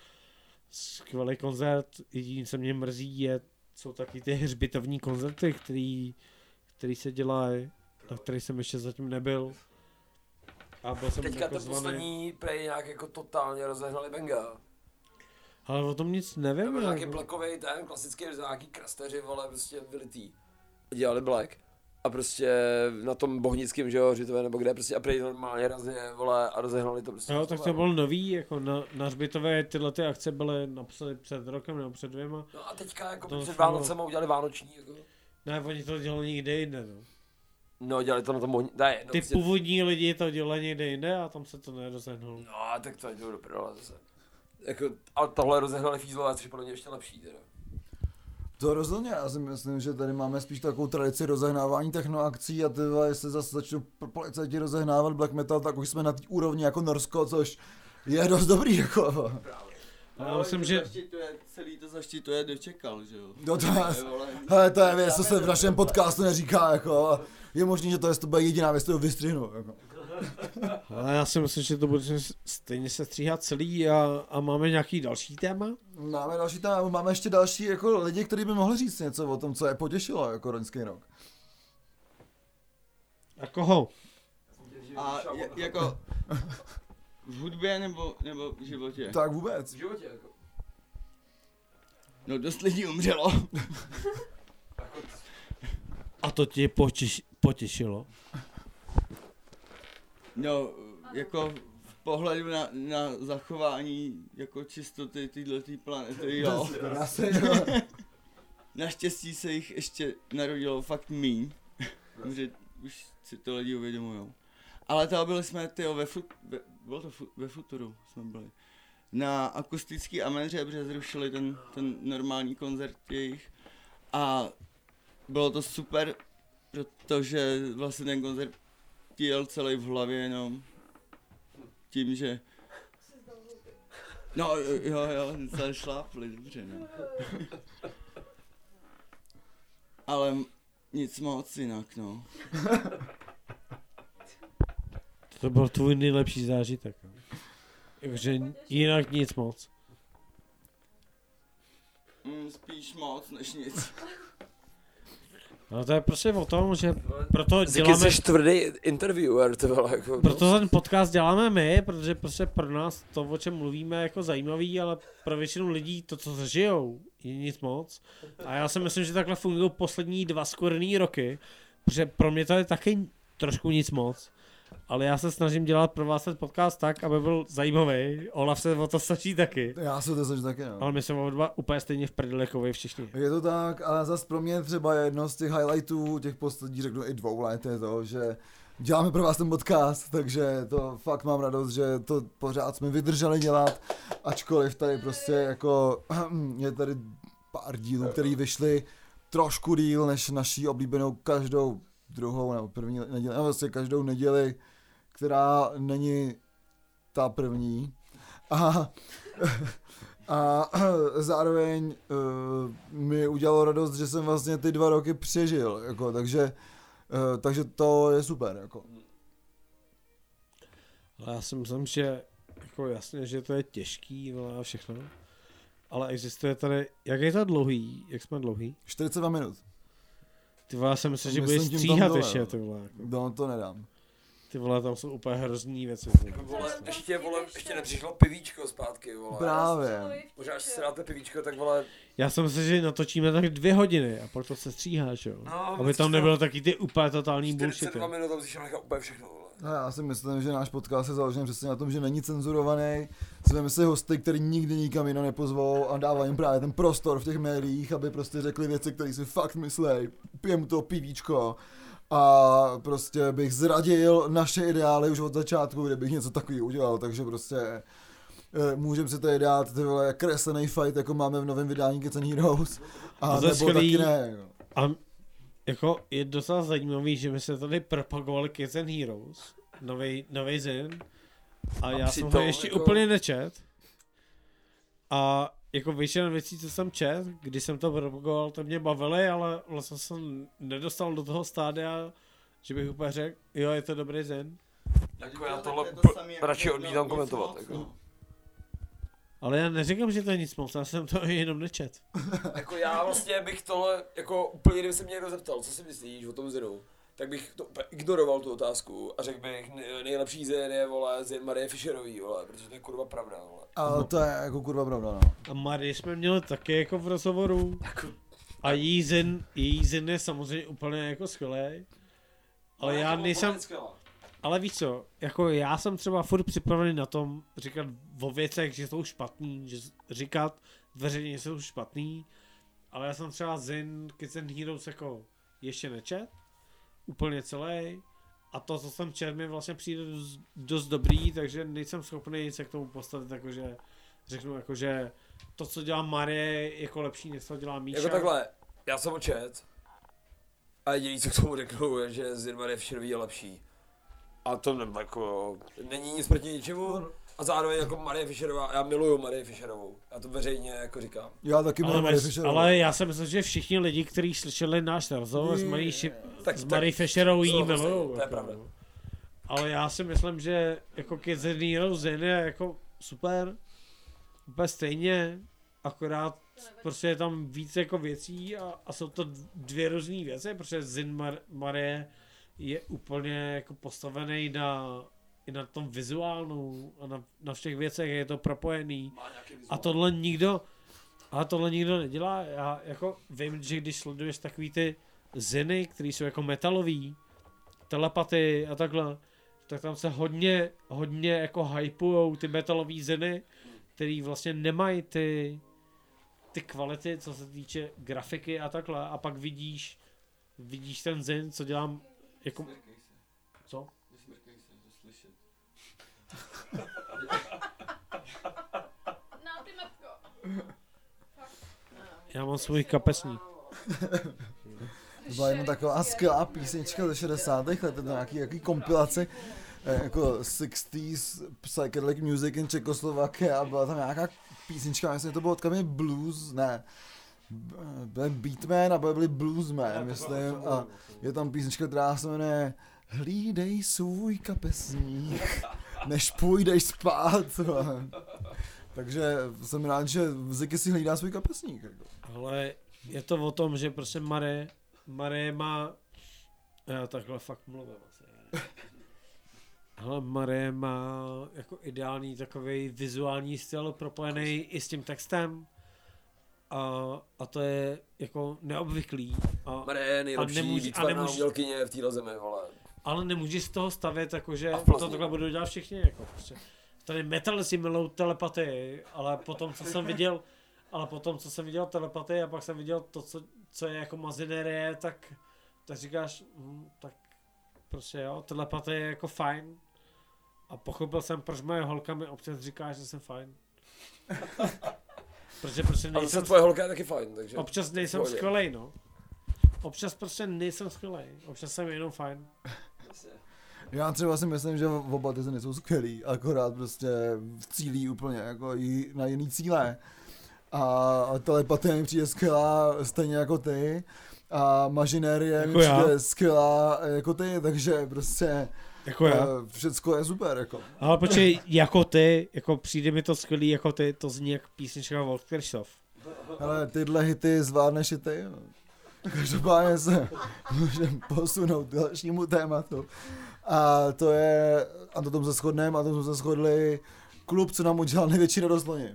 skvělý koncert. Jediný, co mě mrzí, je, jsou taky ty hřbitovní koncerty, který, který se dělají, na který jsem ještě zatím nebyl. A byl jsem Teďka jako ten zvaný. poslední prej nějak jako totálně rozehnali Benga. Ale o tom nic To nevím. byl nějaký jako. blackový ten, klasický nějaký krasteři, vole, prostě vylitý. Dělali black. A prostě na tom bohnickém, že jo, Řitové nebo kde, prostě a prej normálně razně, vole, a rozehnali to prostě. Jo, tak to byl nový, jako na, na hřbitové tyhle ty akce byly napsané před rokem nebo před dvěma. No a teďka jako To před bylo- Vánocema udělali vánoční, jako. Ne, oni to dělali někde jinde, no. No, dělali to na tom bohni... Ne, no, Ty prostě... původní lidi to dělali někde jinde a tam se to nerozehnalo. No, tak to je to do zase. Jako, ale tohle rozehnali fízlové, což je podle mě ještě lepší, teda. To rozhodně, já si myslím, že tady máme spíš takovou tradici rozehnávání technoakcí a ty vole, jestli zase začnou policajti rozehnávat black metal, tak už jsme na té úrovni jako Norsko, což je dost dobrý, jako. Já myslím, že Zaštituje, celý to zaštituje dočekal, že jo. No to je, hele, to je věc, co se v našem podcastu neříká, jako. Je možný, že to je to bude jediná věc, kterou vystřihnu, jako. ale já si myslím, že to bude stejně se stříhat celý a, a máme nějaký další téma. Máme další tam, máme ještě další jako lidi, kteří by mohli říct něco o tom, co je potěšilo jako loňský rok. A koho? A je, jako v hudbě nebo, nebo v životě? Tak vůbec. V životě, jako. No dost lidí umřelo. A to tě potěš, potěšilo? No, jako pohledu na, na zachování jako čistoty této planety, jo. Jo. Naštěstí se jich ještě narodilo fakt míň, že už si to lidi uvědomujou. Ale to byli jsme, tyjo, ve, fut, ve, bylo to fu, ve Futuru jsme byli. Na akustický Amenře, protože zrušili ten, ten normální koncert jejich. A bylo to super, protože vlastně ten koncert jel celý v hlavě jenom tím, že No jo, jo, docela šlápli, dobře, no. Ale nic moc jinak, no. To byl tvůj nejlepší zážitek. Takže jinak nic moc. Mm, spíš moc než nic. No to je prostě o tom, že proto Ziky děláme, jsi tvrdý interviewer, ty vole, jako. proto ten podcast děláme my, protože prostě pro nás to, o čem mluvíme, je jako zajímavý, ale pro většinu lidí to, co zažijou, je nic moc. A já si myslím, že takhle fungují poslední dva skorný roky, protože pro mě to je taky trošku nic moc. Ale já se snažím dělat pro vás ten podcast tak, aby byl zajímavý. Olaf se o to snaží taky. Já se to snažím taky, no. Ale my jsme oba dva úplně stejně v prdeli jako všichni. Je to tak, ale zase pro mě třeba jedno z těch highlightů těch posledních, řeknu i dvou let je to, že děláme pro vás ten podcast, takže to fakt mám radost, že to pořád jsme vydrželi dělat, ačkoliv tady prostě jako je tady pár dílů, který vyšly trošku díl než naší oblíbenou každou druhou nebo první neděli, nebo vlastně každou neděli, která není ta první. A, a zároveň uh, mi udělalo radost, že jsem vlastně ty dva roky přežil, jako, takže, uh, takže to je super. Jako. Ale já si myslím, že jako jasně, že to je těžký vole, a všechno. Ale existuje tady, jak je to dlouhý, jak jsme dlouhý? 42 minut. Ty vole, já jsem myslel, že budeš stříhat ještě, no. ty vole. Jako. No to nedám. Ty vole, tam jsou úplně hrozný věci. Vole, ještě, vole, ještě nepřišlo pivíčko zpátky, vole. Právě. Možná, až si dáte pivíčko, tak vole, Já jsem myslel, že natočíme tak dvě hodiny a pak to se stříháš, jo. No, Aby tam nebylo taky ty úplně totální bullshit. 42 minut tam si nechat úplně všechno, vole. No, já si myslím, že náš podcast je založen přesně na tom, že není cenzurovaný. Zveme si hosty, který nikdy nikam jinam nepozvou a dávají jim právě ten prostor v těch médiích, aby prostě řekli věci, které si fakt myslej. Pijem to pivíčko. A prostě bych zradil naše ideály už od začátku, kdybych něco takového udělal, takže prostě eh, můžeme si tady dát ty vole kreslený fight, jako máme v novém vydání Kids and Heroes, a A to je nebo skvělý. taky ne. A jako je docela zajímavý, že my jsme tady propagovali Kids and Heroes, nový, nový zin. A, já jsem ho ještě jako- úplně nečet. A jako většina věcí, co jsem čet, když jsem to propagoval, to mě bavily, ale vlastně jsem nedostal do toho stádia, že bych úplně řekl, jo, je to dobrý zin. Jako já tohle to samý, jako radši odmítám komentovat, moc, jako. no. Ale já neříkám, že to je nic moc, já jsem to jenom nečet. Jako já vlastně bych tohle, jako úplně kdyby se mě někdo zeptal, co si myslíš o tom Zinu, tak bych to úplně ignoroval tu otázku a řekl bych, ne- nejlepší Zin je, vole, Zin Marie Fischerový, vole, protože to je kurva pravda, vole. A to je jako kurva pravda, no. A Marie jsme měli taky jako v rozhovoru. A její zin, její zin je samozřejmě úplně jako skvělý. Ale já nejsem, ale víš co, jako já jsem třeba furt připravený na tom říkat o věcech, že jsou špatný, že z- říkat veřejně, že jsou špatný, ale já jsem třeba Zin, Kids and Heroes jako ještě nečet, úplně celý, a to, co jsem čet, mi vlastně přijde dost, dost dobrý, takže nejsem schopný se k tomu postavit, jakože řeknu, jakože to, co dělá Marie, je jako lepší, než co dělá Míša. Jako takhle, já jsem čet a jediný, co k tomu řeknu, je, že Zin Marie Fischerový je lepší. A to ne, jako, není nic proti ničemu. A zároveň jako Marie Fischerová, já miluju Marie Fischerovou. Já to veřejně jako říkám. Já taky mám Marie Fischerovou. ale já jsem myslel, že všichni lidi, kteří slyšeli náš rozhovor s Marie, Ši- Tak- s tak- Marie Fischerovou jí milujou. to je jako, pravda. Ale já si myslím, že jako Kids Heroes Zen je jako super, úplně stejně, akorát prostě je tam víc jako věcí a, a jsou to dvě různé věci, protože Zin Mar- Marie je úplně jako postavený na, i na tom vizuálnu a na, na všech věcech je to propojený. A tohle nikdo, a tohle nikdo nedělá. Já jako vím, že když sleduješ takový ty ziny, které jsou jako metalový, telepaty a takhle, tak tam se hodně, hodně jako hypujou ty metalový ziny, který vlastně nemají ty, ty kvality, co se týče grafiky a takhle. A pak vidíš, vidíš ten zin, co dělám, jako, co? No, ty matko. Já mám svůj kapesník. To byla jedna taková skvělá písnička ze 60. let, to nějaký, jaký kompilace eh, jako 60s psychedelic music in Czechoslovakia a byla tam nějaká písnička, myslím, že to bylo odkami blues, ne, byl Beatman a byl byli Bluesman, myslím, a je tam písnička, která se jmenuje Hlídej svůj kapesník, než půjdeš spát. Takže jsem rád, že Ziky si hlídá svůj kapesník. Jako. Ale je to o tom, že prostě Mare Marie má... Já takhle fakt mluvím asi. ne? Ale Marie má jako ideální takový vizuální styl propojený i s tím textem. A, a to je jako neobvyklý. A, Marie je nejlepší nemůže- a výtvarná nemůže- umělkyně v téhle zemi, vole. Ale nemůžeš z toho stavět, jakože to Plzni. takhle budou dělat všichni. Jako, prostě. Tady metal si milou telepatii, ale potom, co jsem viděl, ale potom, co jsem viděl telepatii a pak jsem viděl to, co, co je jako mazinérie, tak, tak říkáš, hm, tak prostě jo, telepatie je jako fajn. A pochopil jsem, proč moje holka mi občas říká, že jsem fajn. Protože prostě nejsem, tvoje holka je taky fajn, takže... občas nejsem skvělej, no. Občas prostě nejsem skvělej, občas jsem jenom fajn. Já třeba si myslím, že oba ty nejsou skvělý, akorát prostě cílí úplně jako jí, na jiný cíle. A telepatie mi přijde skvělá stejně jako ty. A mažinérie mi Jako já. přijde skvělá jako ty, takže prostě Jako já. uh, všecko je super jako. Ale počkej, jako ty, jako přijde mi to skvělý jako ty, to zní jak písnička Volt Krysov. Ale tyhle hity zvládneš i ty. No. Každopádně se můžeme posunout k dalšímu tématu. A to je, a na tom se shodneme, a to jsme se shodli, klub, co nám udělal největší radost loni.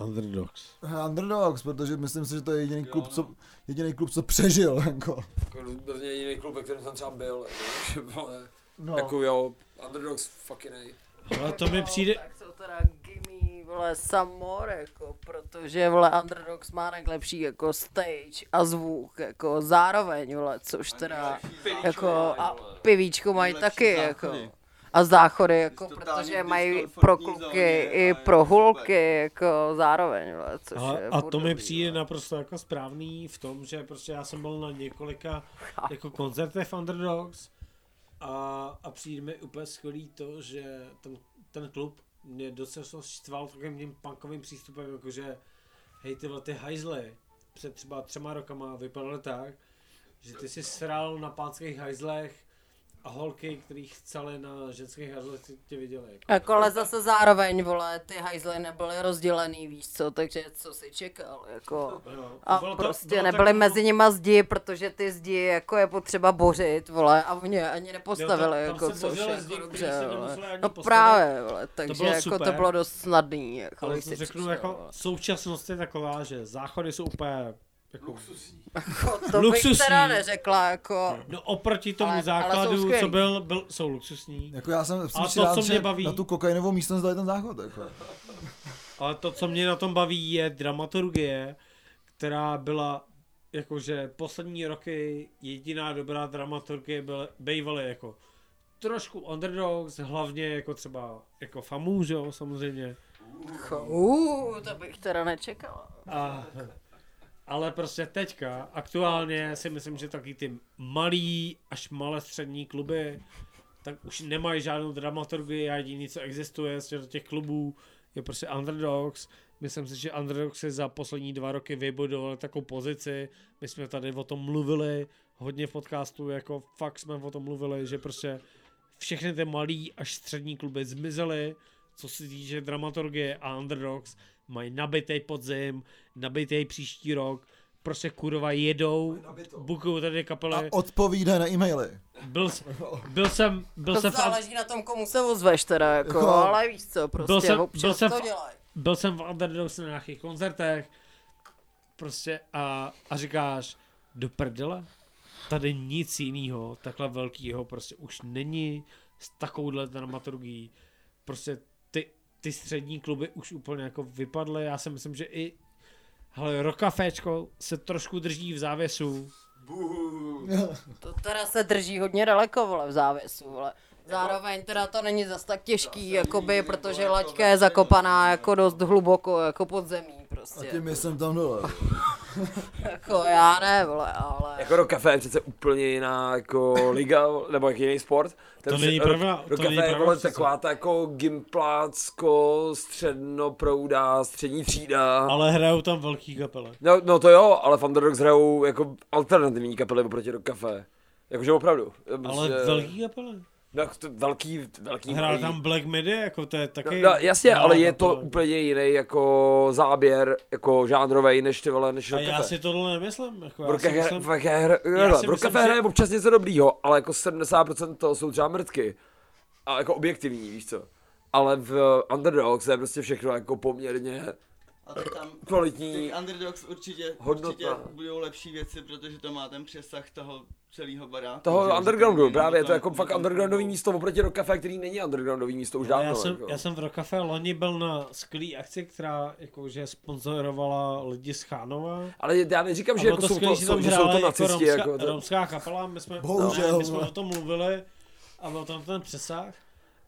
Underdogs. Underdogs, protože myslím si, že to je jediný klub, co, jediný klub, co přežil. Jako. Jako rozhodně jediný klub, ve kterém jsem třeba byl, jako, No. jako jo, Underdogs fucking nej. Ale to mi přijde, Tak jsou teda gimme, vole, some more, jako, protože, vole, Underdogs má nejlepší, jako, stage a zvuk, jako, zároveň, vole, což teda, jako, a pivíčko mají taky, záchody. jako. A záchody, jako, protože mají pro kluky a i pro hulky, super. jako, zároveň, vole, což a, je a to mi přijde vole. naprosto jako správný v tom, že prostě já jsem byl na několika jako koncertech v Underdogs a, a přijde mi úplně skvělý to, že ten, ten klub mě docela štval takovým tím punkovým přístupem, jakože hej tyhle ty hajzly před třeba třema rokama vypadaly tak, že ty si sral na pánských hajzlech a holky, který chceli na ženských hajzlech, tě viděli. Jako. Jako, ale zase zároveň, vole, ty hajzly nebyly rozdělený, víš co, takže co si čekal, jako. Jo, A bylo to- prostě nebyly takový- mezi nima zdi, protože ty zdi jako je potřeba bořit, vole, a oni je ani nepostavili, Jo, tam- tam jako což je zdi, jako dobře, se vole. No postavit. právě, vole, takže bylo jako super. to bylo dost snadný, jako Ale to si řeknu, přišel, jako vole. současnost je taková, že záchody jsou úplně jako, Jako, to bych luxusní. teda neřekla, jako, no oproti tomu Ale- ale základu, co skvělý. byl, byl, jsou luxusní. Jako já jsem spíš to, rád, co mě baví- na tu kokainovou místnost dali ten záchod. Jako. Ale to, co mě na tom baví, je dramaturgie, která byla jakože poslední roky jediná dobrá dramaturgie byla, bývaly jako trošku underdogs, hlavně jako třeba jako famů, že jo, samozřejmě. uh, to bych teda nečekala. A, ale prostě teďka, aktuálně si myslím, že taky ty malý až malé střední kluby, tak už nemají žádnou dramaturgii a jediný, co existuje z těch klubů, je prostě Underdogs. Myslím si, že Underdogs si za poslední dva roky vybudovali takovou pozici. My jsme tady o tom mluvili hodně v podcastu, jako fakt jsme o tom mluvili, že prostě všechny ty malý až střední kluby zmizely, co se týče dramaturgie a Underdogs, mají nabitý podzim, nabitý příští rok, prostě kurva jedou, bukují tady A kapely. odpovídá na e-maily. Byl, byl jsem, byl To jsem, v, záleží na tom, komu se ozveš teda, jako, Jako- ale víš co, prostě jsem- občas byl jsem to v- dělají. byl jsem v Underdogs na nějakých koncertech, prostě a, a říkáš, do prdele, tady nic jiného, takhle velkého prostě už není s takovouhle dramaturgií. Prostě ty, střední kluby už úplně jako vypadly, já si myslím, že i Hele, Rokaféčko se trošku drží v závěsu. To teda se drží hodně daleko, vole, v závěsu, vole. Zároveň teda to není zas tak těžký, jakoby, protože laťka je zakopaná jako dost hluboko, jako pod zemí, A prostě. tím jsem tam dole. Jako já ne, vole, ale... Jako Rock Café je přece úplně jiná jako liga, nebo jak jiný sport. Ten To není pravda, Rock to není je pravda vole přece. taková ta jako gimplácko, střednoprouda, střední třída. Ale hrajou tam velký kapele. No, no to jo, ale v Underdogs hrajou jako alternativní kapely oproti Rock Café. Jakože opravdu. Ale velký kapele. No, to velký, velký Hrál malý. tam Black Midi, jako to je taky... no, jasně, no, ale je to úplně jiný jako záběr, jako žánrový, než ty vole, než A já si tohle nemyslím. Jako já si myslím, že- hraje občas něco dobrýho, ale jako 70% toho jsou třeba mrtky. A jako objektivní, víš co. Ale v Underdogs je prostě všechno jako poměrně A to tam kvalitní. těch underdogs určitě, hodnota. určitě budou lepší věci, protože to má ten přesah toho celého baráku. Toho undergroundu, není právě je to tam- jako fakt undergroundový místo oproti Rock Café, který není undergroundový místo už Ale dávno. já, jsem, jako. já jsem v Rock Café loni byl na skvělý akci, která jakože sponzorovala lidi z Chánova. Ale já neříkám, že, jako jsou, skvělý, to, že jsou, tam že jsou to nacisti. romská, Jako to, romská kapela, my jsme, Bohužel, my jsme o tom mluvili a byl tam ten přesah,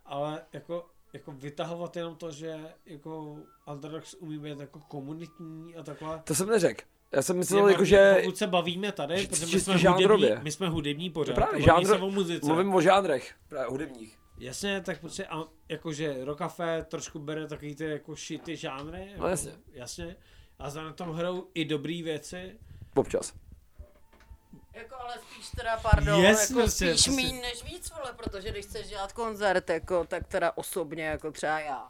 ale jako, jako vytahovat jenom to, že jako Underdogs umí být jako komunitní a takhle. to jsem neřekl. Já jsem myslel, jako, že Pokud se bavíme tady, že- protože my jsme, hudební, my jsme hudební pořád, právě žánr- o muzice. mluvím o žánrech, právě hudebních. Jasně, tak prostě, a, jakože Rock Café trošku bere takový ty jako šity žánry. Jako, No jasně. Jasně. A za na tom hrajou i dobrý věci. Občas. Jako ale spíš teda, pardon, Yes, jako prostě, spíš si- míň než víc, vole, protože když chceš dělat koncert, jako, tak teda osobně, jako třeba já,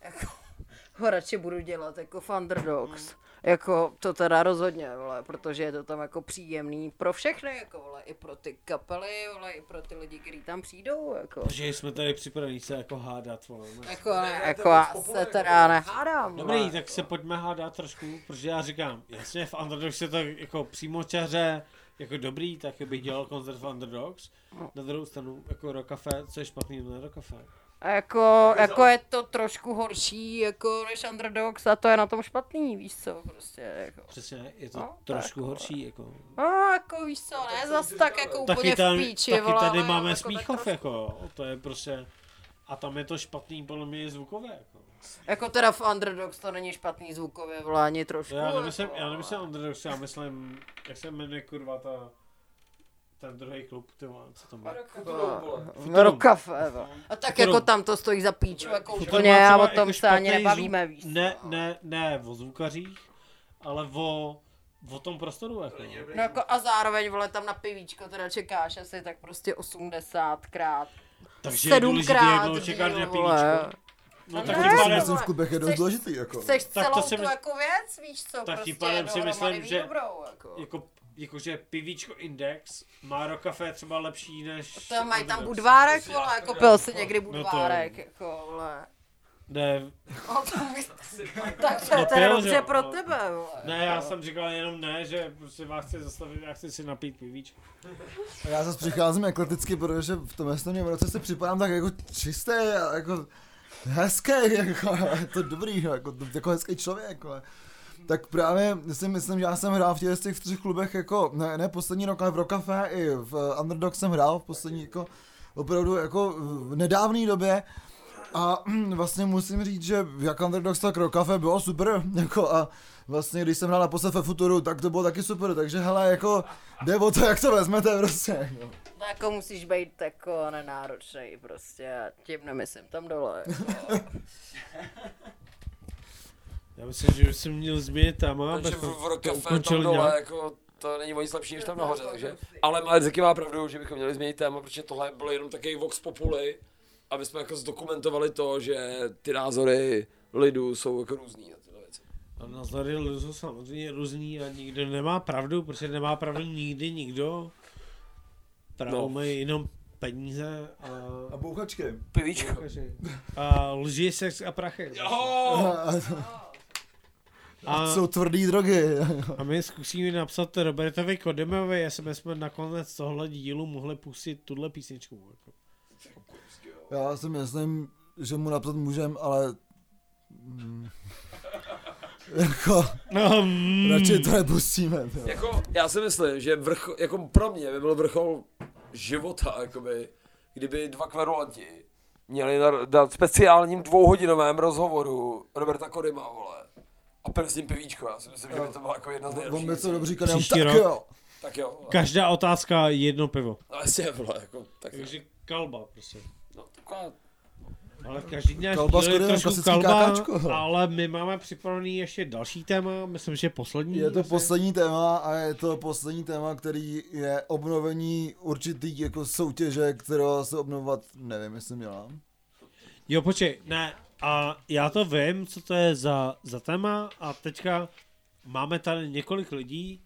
jako, ho radši budu dělat jako v Underdogs. Jako to teda rozhodně, vole, protože je to tam jako příjemný pro všechny, jako vole, i pro ty kapely, vole, i pro ty lidi, kteří tam přijdou, jako. Protože jsme tady připraveni se jako hádat. Vole. Jako, ne, jako já se teda nehádám, Dobrý, vole. tak se pojďme hádat trošku, protože já říkám, jasně v Underdogs je to jako přímočaře, jako dobrý, tak bych dělal koncert v Underdogs. Na druhou stranu, jako Rock Café, co je špatný na Rock Café? A jako, jako je to trošku horší, jako než Underdogs a to je na tom špatný, víš co, prostě, jako. Přesně, je to No, trošku tak, horší, jako. No, jako víš co, ne zas tak jako úplně Taky, v tam, píči, taky vole, tady máme jako Smíchov, jako, to je prostě, a tam je to špatný, podle mě, zvukově, jako. Jako teda v Underdogs to není špatný zvukově, vole, ani trošku. Já nemyslím, jako, já nemyslím Underdogs, já myslím, jak se jmenuje kurva ta, ten druhý klub, ty vole, co tam má. No, do kafe, vole. A tak Futurum. jako tam to stojí za píču, jako úplně a o tom jako se ani nebavíme, víš co. Ne, ne, ne o zvukařích, ale o, o tom prostoru, jako. No jako a zároveň, vole, tam na pivíčko teda čekáš asi tak prostě 80 krát. Takže je důležité, jak dlouho čekáš na vole. pivíčko. No No tak tím To si pádem, myslím v klubech je dost důležitý, jako. Chceš Tak to celou si tu jako věc, víš co, Tak tím prostě pádem si myslím, že- dobrou, jako. jako, jakože pivíčko Index má Rock Café třeba lepší než... To mají tam budvárek, vole, jako pil si někdy to- budvárek, jako, vole. Ne, No, to bych... tak to je No, pil, dobře že pro no. tebe, vole. ne, já jsem říkal jenom ne, že prostě vás chci zastavit, já chci si napít pivíčko. A já zase přicházím ekleticky, protože v tom estonním roce si připadám tak jako čistý a jako hezký, jako, je to dobrý, jako, jako hezký člověk, ale. Tak právě si myslím, že já jsem hrál v těch, těch třech klubech jako, ne, ne poslední rok, ale v Rock Café i v Underdog jsem hrál v poslední jako, opravdu jako v nedávné době. A vlastně musím říct, že jak Underdogs, tak Rock Café bylo super, jako a vlastně když jsem hrál naposled ve Futuru, tak to bylo taky super, takže hele, jako jde o to, jak to vezmete prostě. No. To jako musíš být jako nenáročný prostě a tím nemyslím tam dole. Jako. Já myslím, že už jsem měl změnit téma, Takže abychom v, v Rock to Café tam dole, nějak. jako, to není o nic lepší než tam nahoře, takže. Ale Marzeky má pravdu, že bychom měli změnit téma, protože tohle bylo jenom takový vox populi, aby jsme jako zdokumentovali to, že ty názory lidu jsou jako různý na tyhle věci. A názory lidí jsou samozřejmě různý a nikdo nemá pravdu, protože nemá pravdu nikdy nikdo. Pravdu No. no. mají jenom peníze a, A bouchačky. Pivíčko. a lži, sex a prachy. A, A, jsou tvrdý drogy. a my zkusíme napsat Robertovi Kodemovi, jestli bychom nakonec tohle dílu mohli pustit tuhle písničku. Jako. Já si myslím, že mu napsat můžem, ale... Mm, jako, No, mm, radši to nepustíme. jo. Jako, já si myslím, že vrchol, jako pro mě by byl vrchol života, jakoby, kdyby dva kverulanti měli na, na speciálním dvouhodinovém rozhovoru Roberta Koryma, vole, a ním pivíčko. Já si myslím, že by to byla jako jedna z On nejlepších by co věcí. dobře říkal, tak rok. jo. Tak jo, vole. Každá otázka jedno pivo. no jasně, vole, jako, tak Takže kalba prostě. no, taková, Ale každý díl je trošku kalba, kákačko. ale my máme připravený ještě další téma, myslím, že poslední. Je to asi. poslední téma a je to poslední téma, který je obnovení určitý jako soutěže, kterou se obnovovat nevím, jestli měla. Jo, počkej, ne, a já to vím, co to je za, za téma a teďka máme tady několik lidí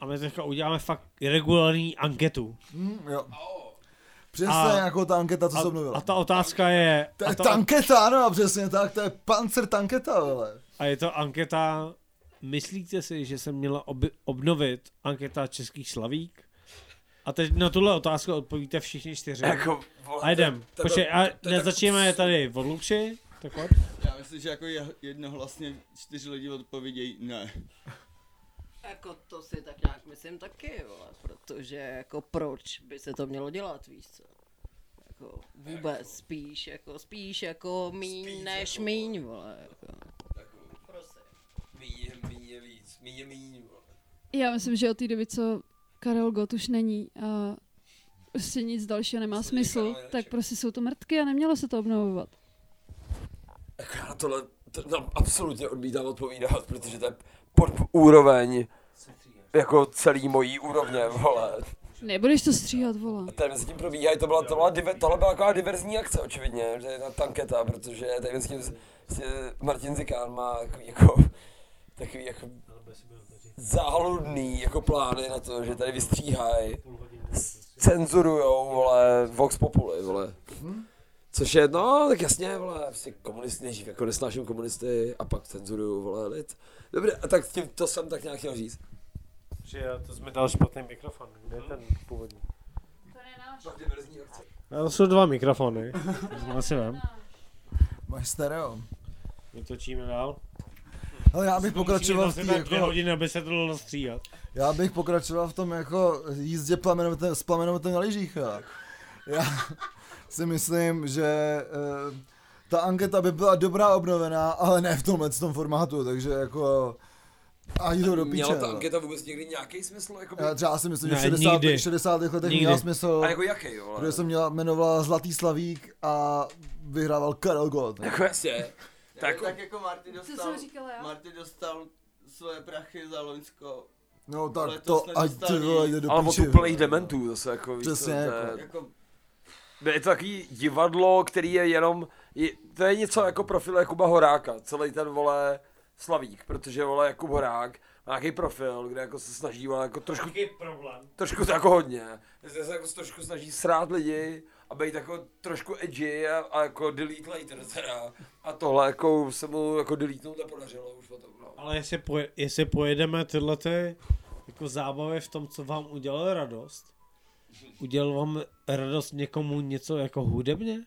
a my teďka uděláme fakt regulární anketu. Hm, jo. Přesně A- jako ta anketa, co se A, obnovila. a ta otázka je, To a, je ta, tanketa, ano, přesně tak, to je pancer tanketa, vole. a je to anketa, myslíte si, že se měla ob, obnovit anketa Českých Slavík? A teď na tuhle otázku odpovíte všichni čtyři. Jako, vole, A jdem. Počkej, a je tady od Luči? Tak pojď. Já myslím, že jako je- jednohlasně čtyři lidi odpovědějí ne. Jako to si tak nějak myslím taky, vole, protože jako proč by se to mělo dělat, víš co? Jako vůbec spíš, jako spíš jako míň Spíš než jako- míň, vole, jako. Jako, Prosím. míň je, míň je víc, míň je míň, vole. Já myslím, že od té doby, co Karel Gott už není a prostě nic dalšího nemá Se smysl, tak prostě jsou to mrtky a nemělo se to obnovovat. Jako já na tohle to, no, absolutně odmítám odpovídat, protože to je pod úroveň jako celý mojí úrovně, vole. Nebudeš to stříhat, vole. A tady mezi tím probíhají, to byla, to byla, diver, tohle byla taková diverzní akce, očividně, že je ta tanketa, protože tady mezi tím Martin Zikán má jako, jako takový jako záludný jako plány na to, že tady vystříhají, cenzurujou, vole, Vox Populi, vole. Což je, no, tak jasně, vole, prostě komunisty nejdřív jako nesnáším komunisty a pak cenzuruju, vole, lid. Dobře, a tak tím to jsem tak nějak chtěl říct. Že to jsme dal špatný mikrofon. Kde je ten původní? Diverzní akce. No, to jsou dva mikrofony. To asi vím. Máš stereo. My točíme dál. Ale já bych pokračoval v té jako, hodiny, aby se to dalo stříhat. já bych pokračoval v tom jako jízdě plamenovitem, s plamenovitem na lyžích. Já si myslím, že eh, ta anketa by byla dobrá obnovená, ale ne v tomhle tom formátu, takže jako a to do píče. Měla ta no. anketa vůbec někdy nějaký smysl? Jakoby? Já třeba si myslím, že v 60. nikdy. 60. letech Nikdy. měla smysl, A jako jaký, jo? protože se měla, jmenovala Zlatý Slavík a vyhrával Karel Gott. Jako jasně. Tak, Tak, tak jako Marty dostal, jsem říkala já? Marty dostal svoje prachy za Loňsko. No tak Letos to, ať ty vole jde do ale od píči. úplných dementů zase jako víš, Přesně, co, to jako. Jako, je to takový divadlo, který je jenom, je, to je něco jako profil Jakuba Horáka, celý ten vole Slavík, protože vole Jakub Horák má nějaký profil, kde jako se snaží vole, jako trošku, problém? trošku to jako hodně, že se jako trošku snaží srát lidi a být jako trošku edgy a, a jako delete later teda. A tohle jako se mu jako deletnout nepodařilo už potom, no. Ale jestli, poje, jestli pojedeme tyhle ty jako zábavy v tom, co vám udělalo radost, udělal vám radost někomu něco jako hudebně?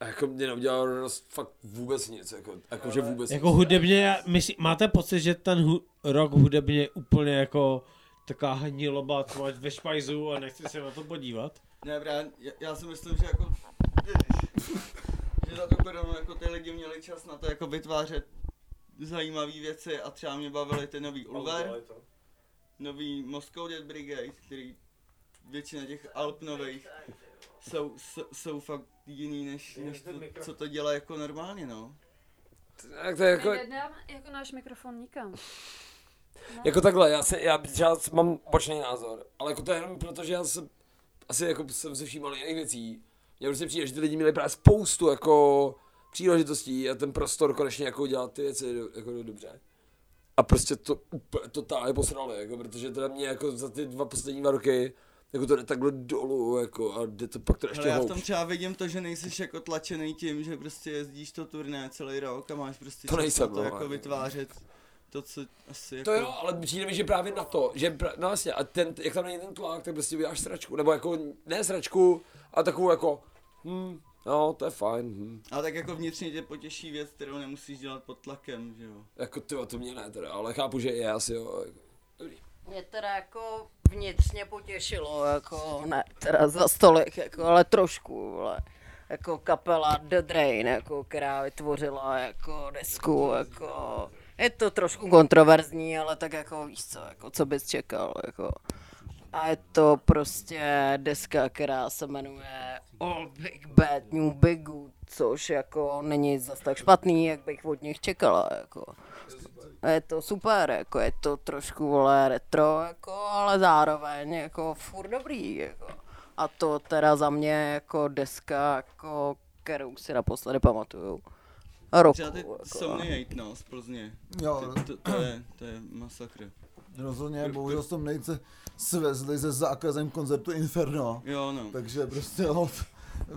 A jako mě neudělalo radost fakt vůbec nic, jako, jako že vůbec Jako nic. hudebně, myslí, máte pocit, že ten hu, rok hudebně je úplně jako taková hniloba, tvoř ve špajzu a nechci se na to podívat? ne, právě, já, já si myslím, že jako, že za tu koronu jako ty lidi měli čas na to jako vytvářet zajímavé věci a třeba mě bavily ty nový Ulver, nový Moscow Dead Brigade, který většina těch Alp nových jsou, jsou, jsou fakt jiný než, než to, co to dělá jako normálně no. Tak to je jako, Nedám jako náš mikrofon nikam. jako takhle, já, se, já třeba mám bočný názor, ale jako to je jenom proto, že já jsem, asi jako jsem se všímal jiných věcí. Mně prostě přijde, že ty lidi měli právě spoustu jako příležitostí a ten prostor konečně jako dělat ty věci jako do, dobře. A prostě to úplně totálně posrali, jako, protože teda mě jako za ty dva poslední dva roky jako to jde takhle dolů, jako, a jde to pak to ještě Ale já v tom třeba vidím to, že nejsi jako tlačený tím, že prostě jezdíš to turné celý rok a máš prostě To nejsem, to no, jako vytvářet to, co asi jako... To jo, ale přijde mi, že právě na to, že pra, no vlastně, a ten, jak tam není ten tlak, tak prostě uděláš sračku, nebo jako, ne sračku, a takovou jako, hm, no, to je fajn, hm. A tak jako vnitřně tě potěší věc, kterou nemusíš dělat pod tlakem, že jo. Jako ty, to mě ne teda, ale chápu, že je asi jo. Jako. Dobrý. Mě teda jako vnitřně potěšilo, jako ne teda za stolik, jako, ale trošku, ale jako kapela The Drain, jako, která vytvořila jako desku, jako, je to trošku kontroverzní, ale tak jako víš co, jako, co bys čekal, jako, A je to prostě deska, která se jmenuje All Big Bad New Big Good, což jako není zas tak špatný, jak bych od nich čekala, jako. A je to super, jako je to trošku vole retro, jako, ale zároveň jako furt dobrý, jako. A to teda za mě jako deska, jako, kterou si naposledy pamatuju. Roku, Třeba ty jako. Somni 8, no, z Plzně. Jo, Ty, to, to, je, to je masakr. rozhodně, bohužel jsem nejce svezli se zákazem koncertu Inferno. Jo, no. Takže prostě o,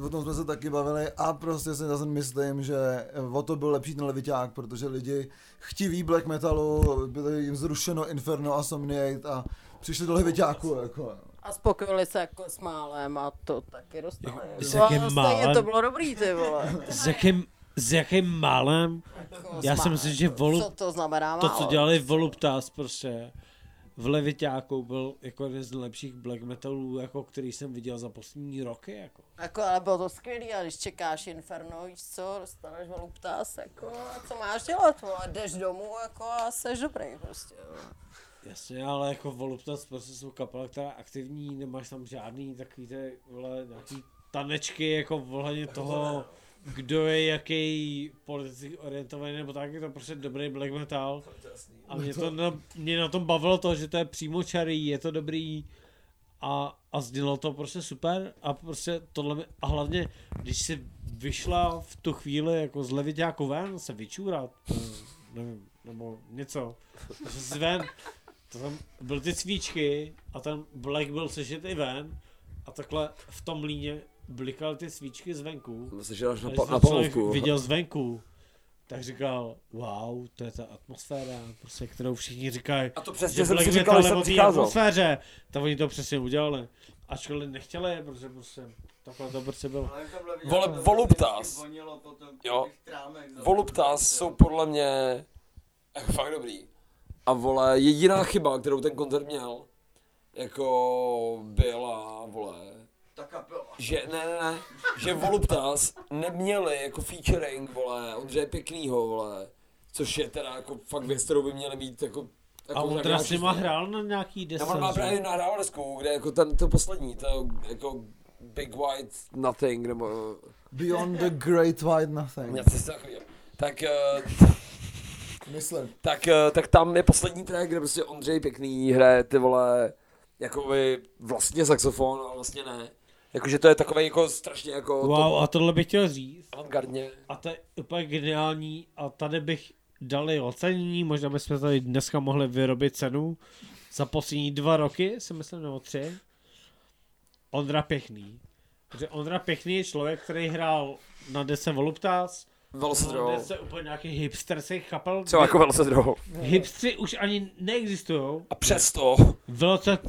o tom jsme se taky bavili a prostě si zase myslím, že o to byl lepší ten leviťák, protože lidi chtiví black metalu, byli jim zrušeno Inferno a Somniate a přišli do leviťáku, jako. A spokojili se jako s málem a to taky dostali. S Jako, jakým stejně málem? to bylo dobrý, ty vole. S jakým, s jakým málem? Jako Já si myslím, že Volu, Co to znamená to, málo? co dělali Voluptas prostě v Leviťáku byl jako jeden z nejlepších black metalů, jako který jsem viděl za poslední roky, jako. Jako, ale bylo to skvělý, a když čekáš Inferno, víš co, dostaneš voluptás, jako, a co máš dělat, vole, jdeš domů, jako, a seš dobrý, prostě, jo. Jasně, ale jako Voluptas prostě jsou kapela, která je aktivní, nemáš tam žádný takový ty, vole, nějaký tanečky, jako ohledně toho, kdo je jaký politicky orientovaný, nebo tak, je to prostě dobrý black metal. A mě, to na, mě na tom bavilo to, že to je přímo čarý, je to dobrý a, a znělo to prostě super a prostě tohle, mi- a hlavně, když si vyšla v tu chvíli jako z leviťáku ven se vyčůrat, nevím, nebo něco, že jsi ven, to tam byly ty svíčky a ten Black byl sešit i ven a takhle v tom líně blikaly ty svíčky zvenku. Myslím, že až na, pa, na polovku. viděl zvenku, tak říkal, wow, to je ta atmosféra, prostě, kterou všichni říkají, A to že přesně jsem Black si říkal, že jsem přicházel. atmosféře, tak oni to přesně udělali. Ačkoliv nechtěli, protože prostě takhle to prostě bylo. Vole, to Voluptas. Jo. Voluptas jsou podle mě jako fakt dobrý. A vole, jediná chyba, kterou ten koncert měl, jako byla, vole, Ta kapela. že ne, ne, ne, že Voluptas neměli jako featuring, vole, Ondřeje Pěknýho, vole, což je teda jako fakt věc, kterou by měli mít jako, jako A on tak teda nějak s nima všichni. hrál na nějaký No, on má desce, právě nahrál desku, kde jako ten, to poslední, to jako Big White Nothing, nebo Beyond the Great White Nothing. něco takového. Tak, eh, Myslím. tak, eh, tak tam je poslední track, kde prostě Ondřej Pěkný hraje ty vole, jakoby vlastně saxofon, ale vlastně ne. Jakože to je takové jako strašně jako Wow, a tohle bych chtěl říct. avantgardně. A to je úplně geniální a tady bych dali ocenění, možná bychom tady dneska mohli vyrobit cenu za poslední dva roky, si myslím, nebo tři. Ondra Pěkný. Protože Ondra Pěkný je člověk, který hrál na dese Voluptas, na Velocedrol. dese úplně nějakých hipsterských kapel. Třeba jako Velocedrol. Hipstři už ani neexistují. A přesto, Velocet,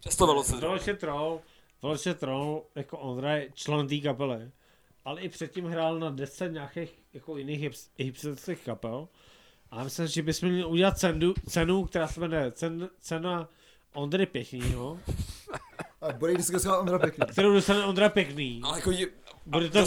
přesto Velocedrol. Veloce Troll, Veloce Troll, jako Ondra je člen té kapely. Ale i předtím hrál na desce nějakých jako jiných hips- hipsterských kapel. A myslím, že bychom měli udělat cenu, cenu která se jmenuje cen, cena Ondry Pěknýho, A bude říkat Ondra Pěkný. kterou dostane Ondra Pěkný. Ale jako je, Bude to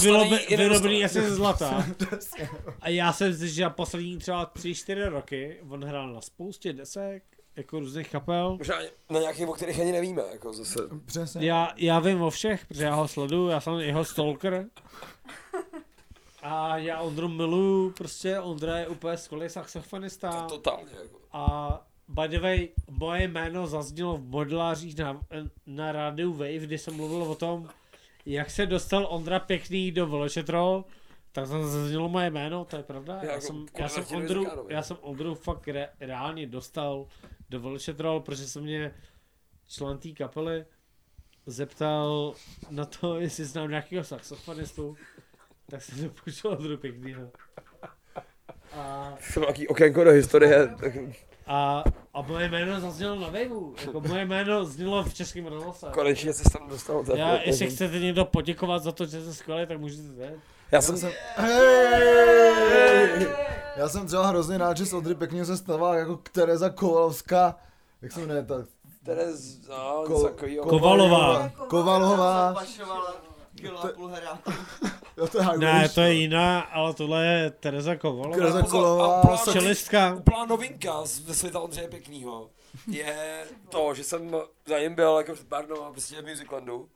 vyrobený asi ze zlata. A já jsem si, že poslední třeba 3-4 roky on hrál na spoustě desek, jako různých kapel. možná na nějakých, o kterých ani nevíme, jako zase. Přesně. Já, já vím o všech, protože já ho sleduju, já jsem jeho stalker. A já Ondru miluju, prostě Ondra je úplně skvělý saxofonista. Totálně, jako. A by the way, moje jméno zaznělo v modelářích na, na rádiu Wave, kdy jsem mluvil o tom, jak se dostal Ondra Pěkný do Vološetrol, tak tam zaznělo moje jméno, to je pravda. Já Já, jako jsem, já, jsem Ondru, Rizikánov, já jsem Ondru fakt re, reálně dostal do Vološetrol, protože se mě člen té kapely zeptal na to, jestli znám nějakého saxofonistu, tak jsem dopočul Ondru Pěknýho. A Jsem nějaký okénko do historie. Tak a, a moje jméno zaznělo na Waveu. Jako moje jméno znělo v českém rozhlase. konečně se tam dostal. tak- Já, jestli chcete někdo poděkovat za to, že jste skvělý, tak můžete jít. Já jsem, Hej! Já jsem třeba hrozně rád, že z Ondry Pěkný se stává jako Tereza Kovalovská. Jak se jmenuje ta? Terez, no, Ko-. Kovalová. Kovalová. Heráku. Jo, to je Ne, to je jiná, ale tohle je Tereza Kovalová. Tereza novinka- Čelistka. Úplná novinka z- ze světa Ondřeje Pěknýho je to, že jsem za ním byl jako před pár dnů prostě v Musiclandu.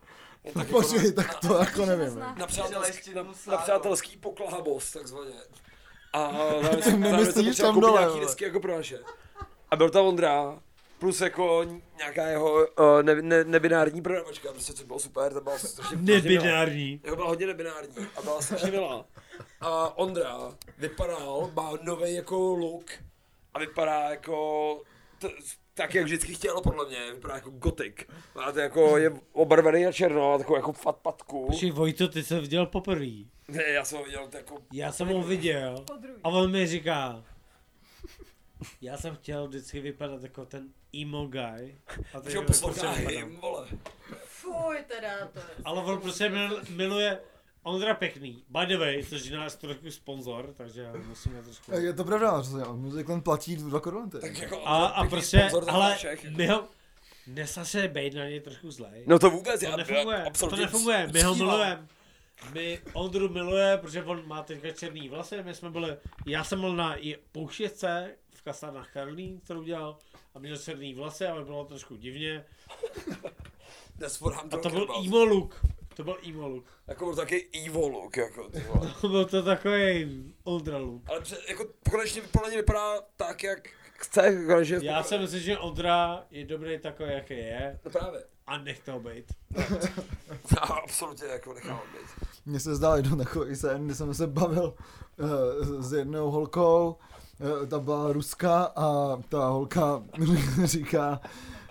Tak jako Počkej, tak to jako nevím. na, na, přátelský, na, na přátelský poklahamos, takzvaně. A Ty nemyslíš tam dole, nějaký vole. disky jako pro naše. A byl tam Ondra, plus jako nějaká jeho uh, ne, ne, nebinární prodavačka, prostě co bylo super, to bylo strašně. Nebinární. Jako byla hodně nebinární a byla strašně milá. A Ondra vypadal, má nový jako look a vypadá jako, t, tak jak vždycky chtěl podle mě, vypadá jako gotik. Má to jako, je obarvený na černo, má takovou jako fat patku. Počkej, Vojto, ty jsi viděl poprvé. Ne, já jsem ho viděl to jako, Já jsem ho viděl a on mi říká, já jsem chtěl vždycky vypadat jako ten emo guy. A teď ho poslouchá prostě hym, vole. Fuj, teda to je. Ale on prostě mil, miluje Ondra Pěkný. By the way, což je náš trochu sponzor, takže musíme trošku... Je to pravda, že Musicland platí dva koruny. Tak jako A, a prostě, ale všech. my ho, nesaše bejt na něj trošku zlej. No to vůbec, to já nefunguje, já to nefunguje, my ho milujeme. My Ondru miluje, protože on má teďka černý vlasy, my jsme byli, já jsem byl na i- pouštětce v kasárnách Karlín, kterou dělal, a měl černý vlasy, ale bylo trošku divně. A to byl emo look. To byl emo look. Jako byl taky evil look, jako ty vole. To byl to takový Ondra look. Ale pře- jako konečně podle mě vypadá tak, jak chce, konečně. Já si myslím, že Ondra je dobrý takový, jaký je No právě. a nechte ho být. Já absolutně jako nechám být. Mně se zdál jednou takový sen, kdy jsem se bavil uh, s jednou holkou, uh, ta byla ruská a ta holka říká,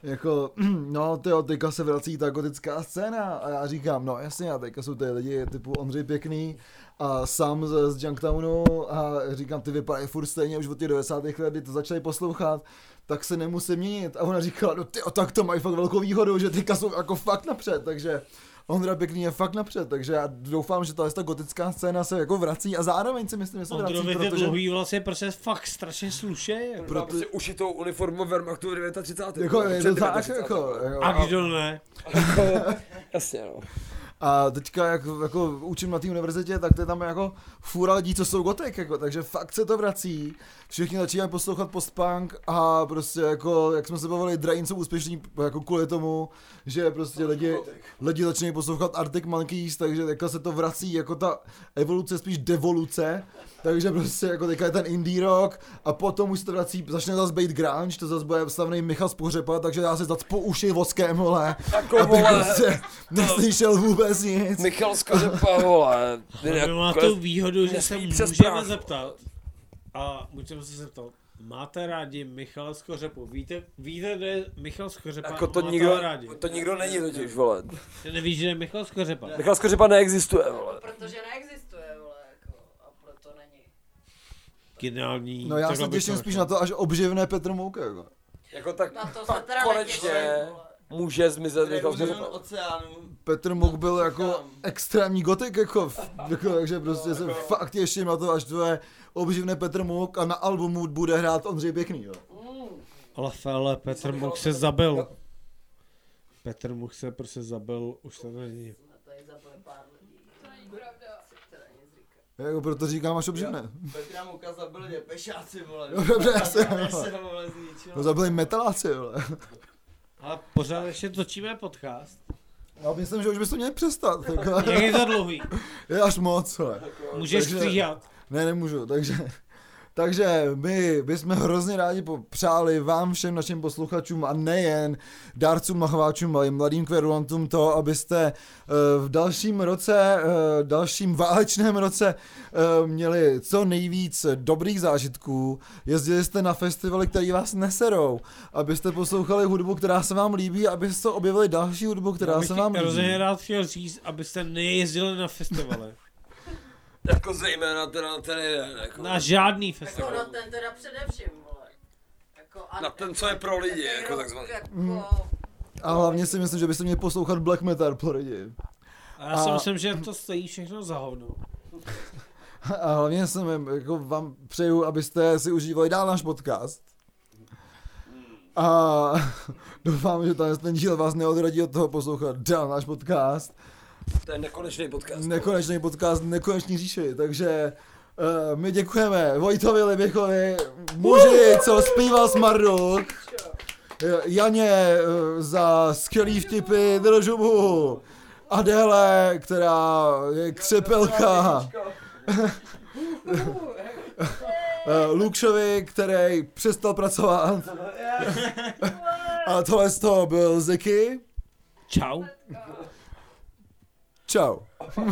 jako, no tyjo, teďka se vrací ta gotická scéna a já říkám, no jasně, a teďka jsou ty lidi typu Ondřej Pěkný a sám z, z Junktownu a říkám, ty vypadají furt stejně už od těch 90. let, kdy to začali poslouchat, tak se nemusí měnit. A ona říkala, no ty, tak to mají fakt velkou výhodu, že teďka jsou jako fakt napřed, takže Ondra Pěkný je fakt napřed, takže já doufám, že ta, ta gotická scéna se jako vrací a zároveň si myslím, že se vrací, Ondrovi ty protože... dlouhý vlasy prostě fakt strašně slušej. Má Proto- prostě ušitou uniformu Wehrmachtu 39. Jako, je to tak, 39. jako, jako, A kdo ne? Jasně, no. A teďka, jak jako učím na té univerzitě, tak to je tam jako fůra lidí, co jsou gotek, jako, takže fakt se to vrací. Všichni začínají poslouchat postpunk a prostě jako, jak jsme se bavili, Drain jsou úspěšní jako kvůli tomu, že prostě lidi, lidi začínají poslouchat Arctic Monkeys, takže jako se to vrací, jako ta evoluce, spíš devoluce, takže prostě jako teďka je ten indie rock a potom už se to vrací, začne zase být grunge, to zase bude slavný Michal z Pohřepa, takže já se zase po uši voskem, vole, Jako, abych vole, prostě neslyšel vůbec nic. Michal Skořepa, vole. Ale má tu výhodu, že se můžeme zeptat. A můžeme se zeptat. Máte rádi Michala Skořepu? Víte, víte, kde je Michal Skořepa? Jako to nikdo, rádi? to nikdo není totiž, vole. Ty nevíš, že je Michal Skořepa? Michal Skořepa neexistuje, vole. Protože neexistuje, vole, jako, a proto není. Geniální. No já se těším spíš na to, až obživne Petr Mouka, jako. Jako tak Na to teda konečně netěším, může zmizet oceánů. Petr Mouk byl jako extrémní gotik, jako, jako takže prostě se fakt těším na to, až to je obživne Petr Mouk a na albumu bude hrát Ondřej Pěkný, jo. Ale fele, Petr Much se zabil. Petr Much se prostě zabil, už to není. Jsme tady zabili pár lidí. To není pravda. Teda nic říká. Jako proto říkám, až obživne. Petra Muka zabili pešáci, vole. Jo, dobře, já ho, vole, zničil. No zabili metaláci, vole. Ale pořád ještě točíme podcast. Já myslím, že už byste měli přestat, jako, Jak je to dlouhý? je až moc, vole. Můžeš Takže- stříhat. Ne, nemůžu, takže... Takže my bychom hrozně rádi přáli vám všem našim posluchačům a nejen dárcům, machováčům, ale i mladým kverulantům to, abyste eh, v dalším roce, eh, dalším válečném roce eh, měli co nejvíc dobrých zážitků, jezdili jste na festivaly, které vás neserou, abyste poslouchali hudbu, která se vám líbí, abyste objevili další hudbu, která Já bych se vám líbí. hrozně rád chtěl říct, abyste nejezdili na festivaly. Jako zejména teda na ten jeden, jako. Na žádný Jako festival. na ten teda především, vole. Jako, a, Na ten, co je pro lidi, jako rok, takzvaný. Jako, A hlavně si myslím, že byste měli poslouchat black metal pro lidi. A já si A- myslím, že to stojí všechno za hovno. A hlavně jsem jako vám přeju, abyste si užívali dál náš podcast. A doufám, že ten díl vás neodradí od toho poslouchat dál náš podcast. To je nekonečný podcast. nekonečný podcast, nekonečný říši, takže uh, my děkujeme Vojtovi Liběchovi, muži, co zpíval Smarduk, Janě eh, za skvělý vtipy Držubu, Adele, která je křepelka, eh, Lukšovi, který přestal pracovat. A tohle z toho byl Ziky. Čau. Čau.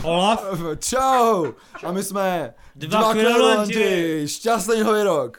Olaf. Čau. A my jsme dva, dva kvělolanti. Šťastný rok.